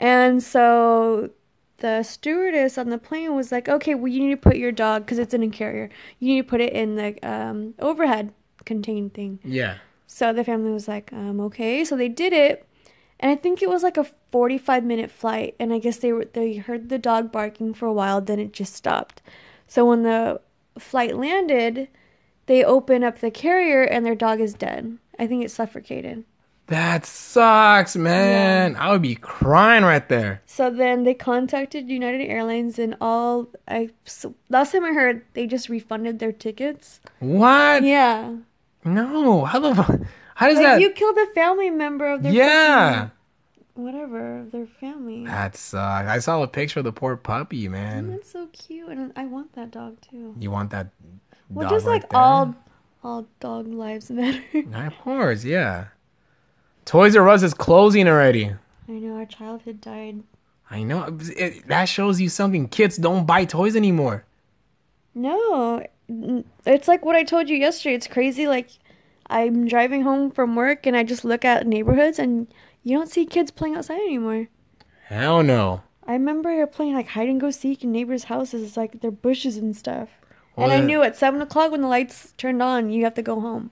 Yeah. And so the stewardess on the plane was like, "Okay, well you need to put your dog because it's in a carrier. You need to put it in the um, overhead contained thing." Yeah. So the family was like, um, okay. So they did it. And I think it was like a 45 minute flight. And I guess they were, they heard the dog barking for a while, then it just stopped. So when the flight landed, they open up the carrier and their dog is dead. I think it suffocated. That sucks, man. I would be crying right there. So then they contacted United Airlines and all I so last time I heard they just refunded their tickets. What? Yeah. No. How the fuck? How does Like that? you killed a family member of their yeah. whatever, of their family. That sucks. I saw a picture of the poor puppy, man. That's so cute, and I want that dog too. You want that? Well, just like all, all dog lives matter. Of course, yeah. Toys R Us is closing already. I know our childhood died. I know. It, that shows you something. Kids don't buy toys anymore. No, it's like what I told you yesterday. It's crazy. Like I'm driving home from work, and I just look at neighborhoods, and you don't see kids playing outside anymore. Hell no. I remember playing like hide and go seek in neighbors' houses. It's like their bushes and stuff. And I knew at seven o'clock when the lights turned on, you have to go home.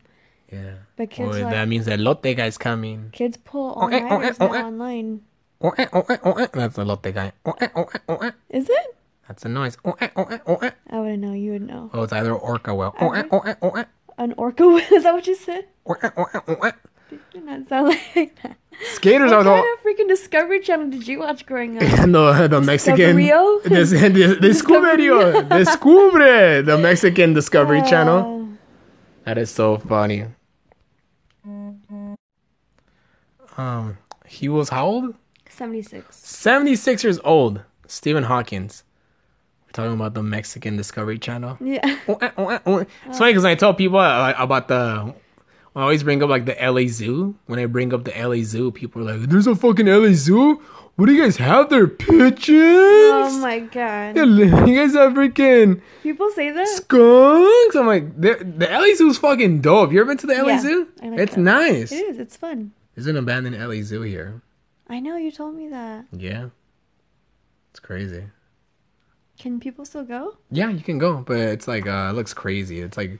Yeah. But kids like that means that lotte guy's coming. kids pull Oh, all eh, oh, eh, nighters oh, now eh. online. Oh, eh, oh, eh, oh, eh. That's lotte guy. Oh, eh, oh, eh, oh, eh. Is it? That's the noise. Oh, eh, oh, eh, oh, eh. I wouldn't know. You would know. Oh, it's either orca whale. Oh, eh, oh, eh, oh, eh. An orca? whale? Is that what you said? Oh, eh, oh, eh, oh, eh. Did not sound like that. Skaters What are the kind of freaking Discovery Channel did you watch growing up? and the the Mexican Discoverio? Des, des, Descubre the Mexican Discovery Channel. Uh, That is so funny. Um, he was how old? 76. Seventy six years old. Stephen Hawkins. We're talking about the Mexican Discovery Channel. Yeah. Oh, eh, oh, eh, oh, eh. It's funny because I tell people uh, about the. I always bring up like the LA Zoo. When I bring up the LA Zoo, people are like, "There's a fucking LA Zoo. What do you guys have there? Pigeons? Oh my god. You guys have freaking People say that? skunks?" I'm like, the, "The LA Zoo is fucking dope. You ever been to the LA Yeah, Zoo? Like it's that. nice. It is. It's fun. There's an abandoned LA Zoo here. I know you told me that. Yeah, it's crazy. Can people still go? Yeah, you can go, but it's like uh, it looks crazy. It's like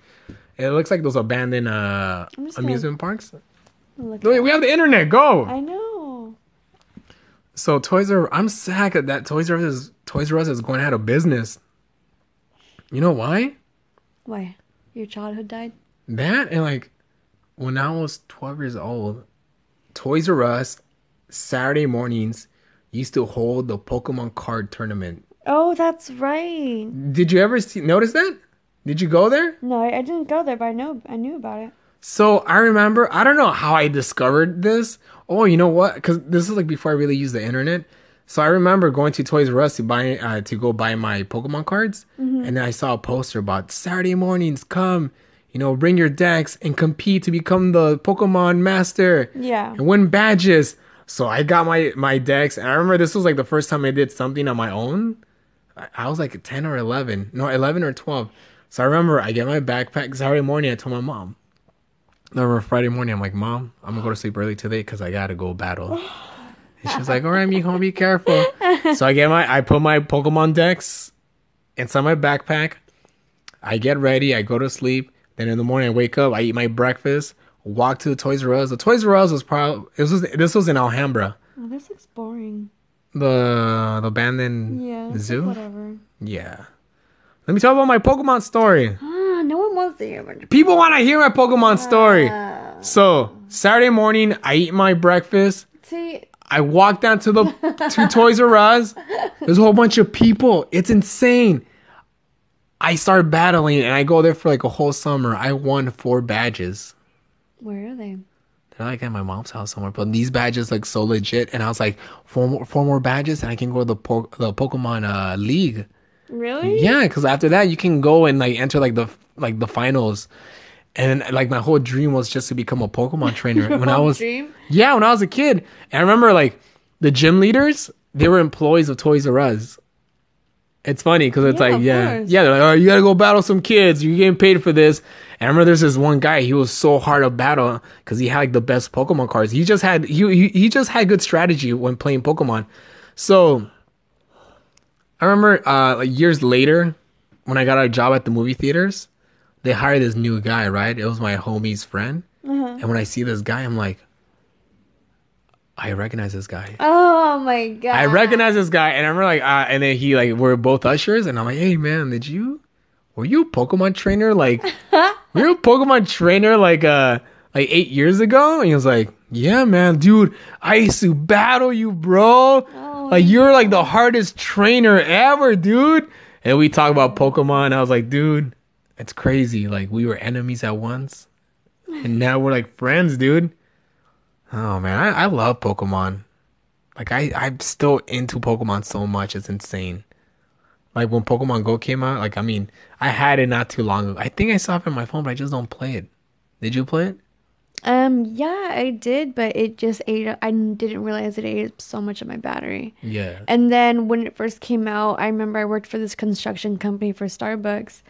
it looks like those abandoned uh, I'm just gonna- amusement parks. We have the internet. Go. I know. So Toys R I'm sad that that Toys R Us is Toys R Us is going out of business. You know why? Why? Your childhood died? That and like when I was 12 years old, Toys R Us Saturday mornings used to hold the Pokemon card tournament. Oh, that's right. Did you ever see notice that? Did you go there? No, I, I didn't go there, but I know I knew about it. So I remember, I don't know how I discovered this. Oh, you know what? Because this is like before I really used the internet. So I remember going to Toys R Us to buy uh, to go buy my Pokemon cards, and then I saw a poster about Saturday mornings. Come, you know, bring your decks and compete to become the Pokemon master Yeah. and win badges. So I got my my decks, and I remember this was like the first time I did something on my own. I, I was like ten or eleven, no, eleven or twelve. So I remember I get my backpack Saturday morning. I told my mom. I remember Friday morning. I'm like, Mom, I'm gonna go to sleep early today because I gotta go battle. And she was like, All right, mijo, be careful. So I get my, I put my Pokemon decks inside my backpack. I get ready. I go to sleep. Then in the morning, I wake up. I eat my breakfast. Walk to the Toys R Us. The Toys R Us was probably this was this was in Alhambra, Oh, this looks boring. the the abandoned Yeah. it's like zoo. whatever. Yeah. Let me talk about my Pokemon story. Ah, no one wants to hear your People want to hear my Pokemon story. Ah. So Saturday morning, I eat my breakfast. See, I walk down to the to Toys R Us. There's a whole bunch of people. It's insane. I start battling and I go there for like a whole summer. I won four badges. where are they? They're like at my mom's house somewhere, but these badges look so legit. And I was like, four more, four more badges, and I can go to the po- the Pokemon uh, League. Really? Yeah, because after that you can go and like enter like the like the finals. And like my whole dream was just to become a Pokemon trainer when I was Dream? yeah when I was a kid. And I remember like the gym leaders they were employees of Toys R Us. It's funny because it's Yeah, like yeah course. yeah they're like oh you gotta go battle some kids you're getting paid for this. And I remember there's this one guy he was so hard to battle because he had like the best Pokemon cards. He just had he he, he just had good strategy when playing Pokemon. So I remember uh, like years later when I got a job at the movie theaters, they hired this new guy, right? It was my homie's friend. And when I see this guy, I'm like, I recognize this guy. Oh my god. I recognize this guy, and I remember like, uh, and then he like, we're both ushers, and I'm like, hey man, did you, were you a Pokemon trainer? Like, were you a Pokemon trainer like uh like eight years ago? And he was like, yeah man, dude, I used to battle you, bro. Oh, like you're like the hardest trainer ever, dude. And we talk about Pokemon. I was like, dude, it's crazy. Like we were enemies at once, and now we're like friends, dude. Oh man, I, I love Pokemon. Like I, I'm still into Pokemon so much. It's insane. Like when Pokemon Go came out, like I mean, I had it not too long ago. I think I saw it on my phone, but I just don't play it. Did you play it? Um, yeah, I did, but it just ate. I didn't realize it ate up so much of my battery. Yeah. And then when it first came out, I remember I worked for this construction company for Starbucks,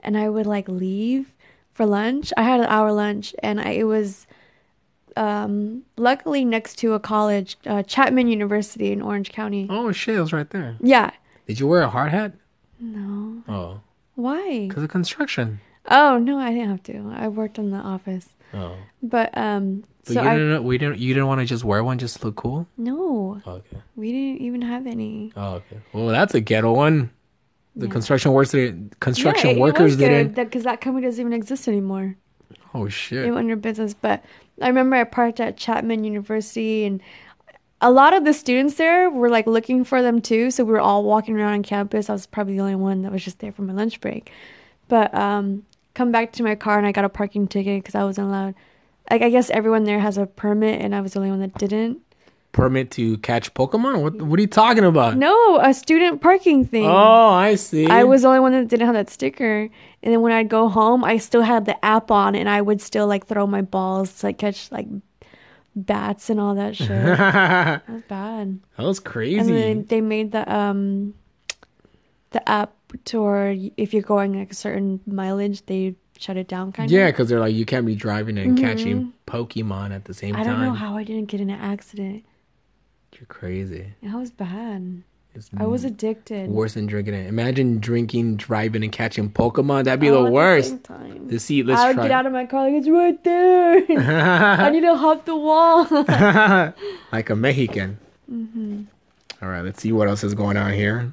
and I would like leave for lunch. I had an hour lunch, and I, it was um, luckily next to a college, uh, Chapman University in Orange County. Oh shit, it was right there. Yeah. Did you wear a hard hat? No. Oh, Why? Because of construction. Oh no, I didn't have to. I worked in the office, Oh. but um, But so you I didn't. We didn't. You didn't want to just wear one just to look cool. no, okay. we didn't even have any. Oh, okay. Well, that's a ghetto one. The Yeah. construction workers, construction yeah, it- workers it didn't. because that company doesn't even exist anymore. Oh shit! It went under business, but I remember I parked at Chapman University and. A lot of the students there were like looking for them too, so we were all walking around on campus. I was probably the only one that was just there for my lunch break. But um, come back to my car and I got a parking ticket because I wasn't allowed. Like I guess everyone there has a permit, and I was the only one that didn't. Permit to catch Pokemon? What? What are you talking about? No, a student parking thing. Oh, I see. I was the only one that didn't have that sticker. And then when I'd go home, I still had the app on, and I would still like throw my balls to like catch like bats and all that shit. that was bad. That was crazy. And then they made the um the app to where if you're going like a certain mileage, they shut it down kind yeah, of. Yeah, because they're like, you can't be driving and catching Pokemon at the same Mm-hmm. I time. don't know how I didn't get in an accident. You're crazy. That was bad. It's I was addicted. worse than drinking it. Imagine drinking, driving, and catching Pokemon. That'd be Oh, the worst. same time. The see, let's I would try. get out of my car like it's right there. I need to hop the wall. like a Mexican. Mm-hmm. All right, let's see what else is going on here.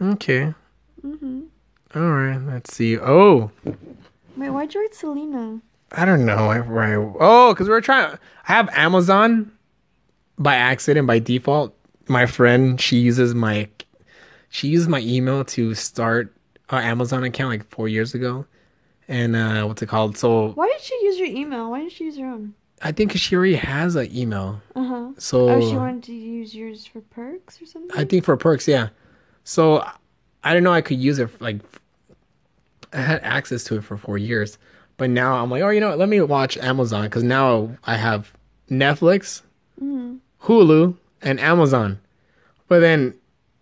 Okay. Mm-hmm. All right, let's see. Oh, Wait, why'd you write Selena? I don't know. I, right. Oh, because we're trying. I have Amazon by accident, by default. My friend, she uses my, she used my email to start an Amazon account like four years ago, and uh what's it called? So Why did she use your email? Why didn't she use her own? I think she already has an email. Uh huh. So Oh, she wanted to use yours for perks or something. I think for perks, yeah. So I didn't know I could use it. Like I had access to it for four years, but now I'm like, oh, you know what? Let me watch Amazon because now I have Netflix, mm-hmm. Hulu, and Amazon. But then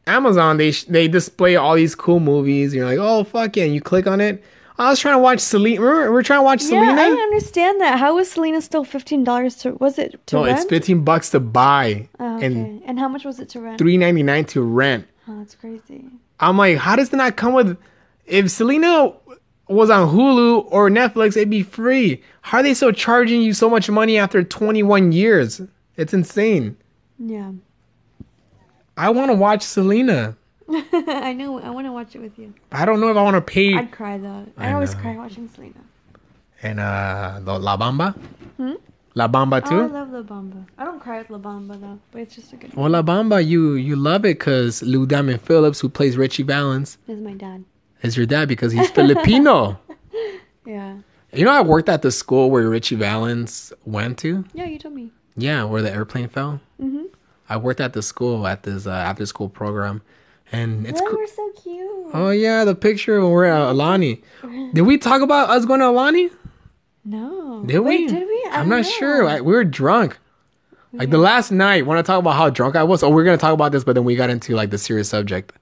Amazon they sh- they display all these cool movies. And you're like, oh fuck yeah! And you click on it. I was trying to watch Selena. Remember, we're trying to watch yeah, Selena. I understand that. How was Selena still fifteen dollars to? Was it to no, rent? it's fifteen bucks to buy Oh, okay. and And, how much was it to rent? three ninety nine to rent. Oh, that's crazy. I'm like, how does it not come with? If Selena was on Hulu or Netflix, it'd be free. How are they still charging you so much money after 21 years? It's insane. Yeah. I want to watch Selena. I know. I want to watch it with you. I don't know if I want to pay. I'd cry though. I, I always know. cry watching Selena. and uh, the La Bamba. Hmm? La Bamba Oh, I love La Bamba. I don't cry with La Bamba though, but it's just a good. well, La Bamba, you you love it because Lou Diamond Phillips, who plays Ritchie Valens, Is my dad. is your dad because he's Filipino. Yeah. You know, I worked at the school where Ritchie Valens went to. Yeah, you told me. Yeah, where the airplane fell. Mm-hmm. I worked at the school at this uh, after school program, and it's. They were so cute. oh yeah, the picture when we're at Alani. Did we talk about us going to Alani? No. Did we? Wait, did we? I I'm don't not sure. I, we were drunk. Like the last night, when I talk about how drunk I was, oh, we're gonna talk about this, but then we got into like the serious subject.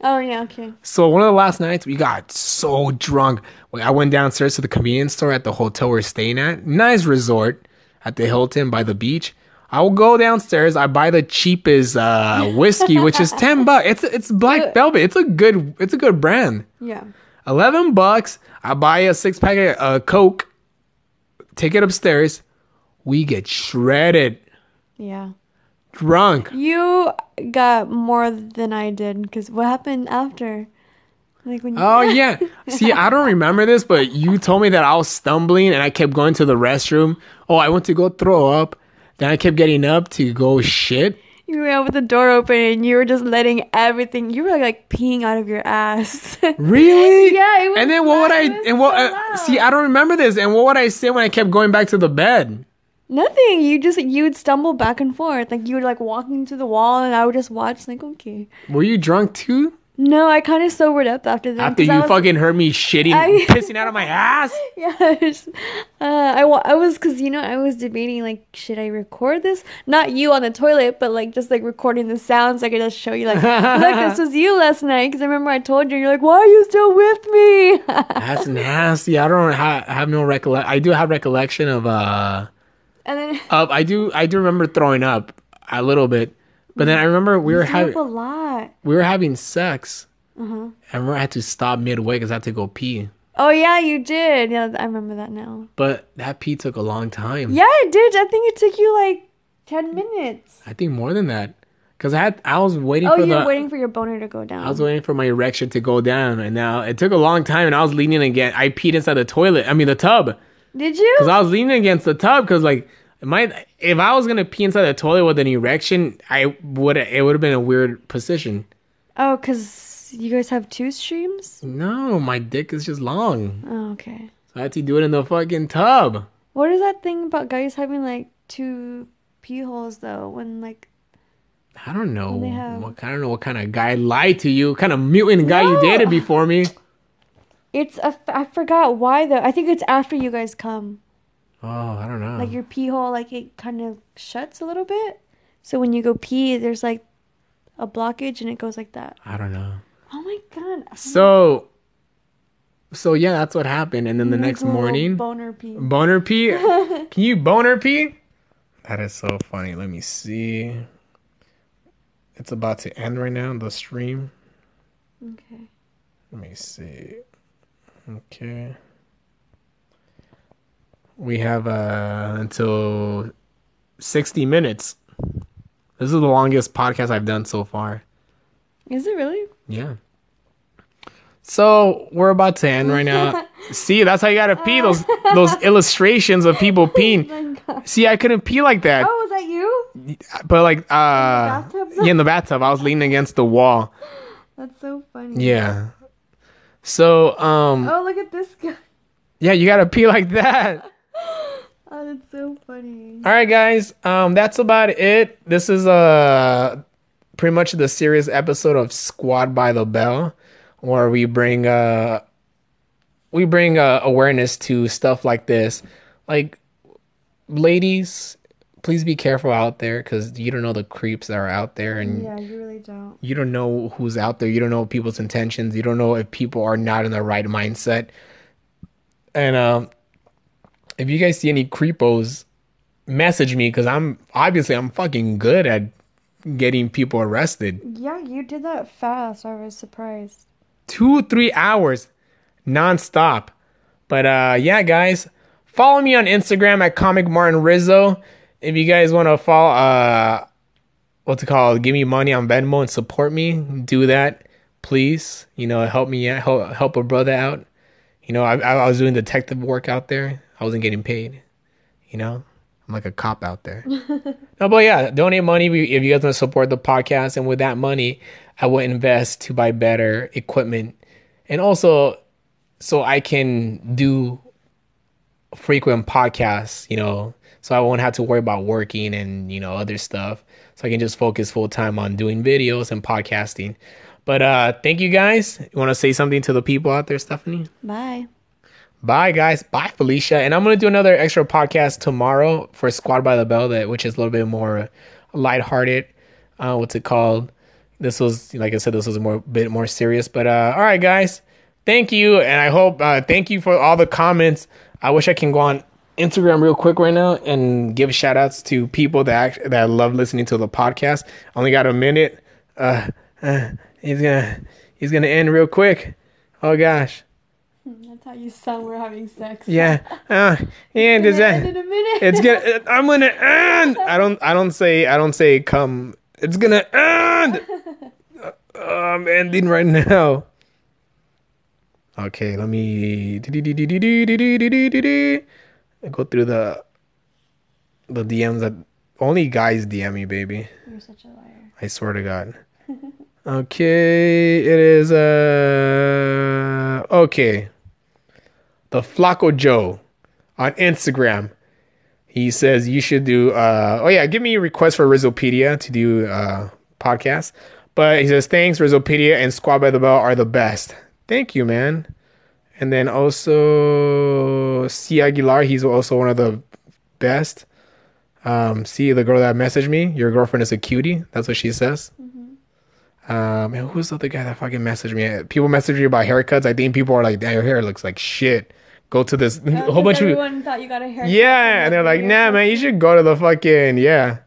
Oh yeah. Okay. So one of the last nights, we got so drunk. Like, I went downstairs to the convenience store at the hotel we're staying at. Nice resort at the Hilton by the beach. I will go downstairs. I buy the cheapest uh, whiskey, which is ten bucks. It's it's Black Velvet. It's a good it's a good brand. Yeah. Eleven bucks. I buy a six pack of uh, Coke. Take it upstairs. We get shredded, Yeah. drunk. You got more than I did because what happened after? Like when you. Oh yeah. See, I don't remember this, but you told me that I was stumbling and I kept going to the restroom. Oh, I went to go throw up. Then I kept getting up to go shit. You were out with the door open and you were just letting everything. You were like peeing out of your ass. Really? Yeah, it was And then what would. I and what so uh, see, I don't remember this. And what would I say when I kept going back to the bed? Nothing. You just you would stumble back and forth. Like you were like walking to the wall, and I would just watch. Like okay. Were you drunk too? No, I kind of sobered up after that. After you was- fucking heard me shitting, I- pissing out of my ass? Yeah, I, just, uh, I, I was because you know I was debating like should I record this? Not you on the toilet, but like just like recording the sounds. I could just show you like, look, this was you last night. Because I remember I told you, you're like, why are you still with me? That's nasty. I don't ha- have no recollect. I do have recollection of uh and then of I do I do remember throwing up a little bit, but then I remember we were having a lot. we were having sex. Uh-huh. I remember I had to stop midway because I had to go pee. Oh yeah, you did. Yeah, I remember that now. But that pee took a long time. Yeah, it did. I think it took you like ten minutes. I think more than that. Cause I had I was waiting Oh, for you were waiting for your boner to go down. I was waiting for my erection to go down, and now it took a long time, and I was leaning again. I peed inside the toilet. I mean the tub, Did you? cause I was leaning against the tub. Cause like if I was gonna pee inside the toilet with an erection, I would it would have been a weird position. Oh, cause you guys have two streams. No, my dick is just long, Oh, okay. so I had to do it in the fucking tub. What is that thing about guys having like two pee holes though? When like I don't know. have- What, I don't know what kind of guy lied to you. What kind of mutant guy you dated before me. it's a I forgot why though. I think it's after you guys come. Oh, I don't know. Like your pee hole, like it kind of shuts a little bit. So when you go pee, there's like a blockage and it goes like that. I don't know. Oh my god. So, so yeah, that's what happened. And then the next morning, boner pee. boner pee. Can you boner pee? That is so funny. Let me see. It's about to end right now. The stream. Okay. Let me see. Okay. We have uh until 60 minutes. This is the longest podcast I've done so far. Is it really? Yeah. So we're about to end right now. See, that's how you gotta pee. Those those illustrations of people peeing. Oh. See, I couldn't pee like that. Oh, was that you? But like uh bathtub? yeah, in the bathtub. I was leaning against the wall. That's so funny. Yeah. So um Oh, look at this guy. yeah, you gotta pee like that. That's so funny. All right, guys. Um, that's about it. This is uh pretty much the serious episode of Squad by the Bell, where we bring uh we bring uh, awareness to stuff like this. Like, ladies, please be careful out there because you don't know the creeps that are out there, and Yeah, you really don't. you don't know who's out there. You don't know people's intentions. You don't know if people are not in the right mindset. And um, if you guys see any creepos, message me because I'm obviously I'm fucking good at getting people arrested. Yeah, you did that fast. I was surprised. Two three hours, nonstop. But uh, yeah, guys, follow me on Instagram at Comic Martin Rizo. If you guys want to follow, uh, what's it called? Give me money on Venmo and support me. Do that, please. You know, help me out, help help a brother out. You know, I I was doing detective work out there. I wasn't getting paid. You know, I'm like a cop out there. no, but yeah, donate money if you guys want to support the podcast, and with that money, I will invest to buy better equipment, and also so I can do frequent podcasts. You know, so I won't have to worry about working and you know other stuff. So I can just focus full time on doing videos and podcasting. But uh thank you guys. You want to say something to the people out there, Stephanie? Bye. Bye guys. Bye Felicia. And I'm gonna do another extra podcast tomorrow for Squad by the Bell that which is a little bit more lighthearted. Uh what's it called? This was like I said, this was a more bit more serious. But uh all right guys. Thank you. And I hope uh thank you for all the comments. I wish I can go on Instagram real quick right now and give shout outs to people that act, that love listening to the podcast. Only got a minute. Uh, uh he's gonna he's gonna end real quick. Oh gosh. That's how you sound. We're having sex. Yeah. Uh, and is that In a minute. it's gonna I'm gonna end. I don't I don't say I don't say come. It's gonna end. Uh, I'm ending right now. Okay, let me go through the the DMs that only guys DM me, baby. You're such a liar. I swear to God. Okay, it is uh okay. The Flaco Joe on Instagram. He says you should do uh oh yeah, give me a request for Rizopedia to do uh podcast. But he says thanks, Rizopedia and Squad by the Bell are the best. Thank you, man. And then also C Aguilar, he's also one of the best. Um, see the girl that messaged me, your girlfriend is a cutie. That's what she says. Um, and who's the other guy that fucking messaged me? People message me about haircuts. I think people are like, "Damn, your hair looks like shit." Go to this a whole bunch of everyone thought you got a haircut. yeah, and they're like, "Nah, man, you should go to the fucking yeah."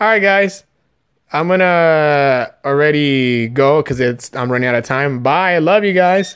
All right, guys, I'm gonna already go because it's I'm running out of time. Bye. I love you guys.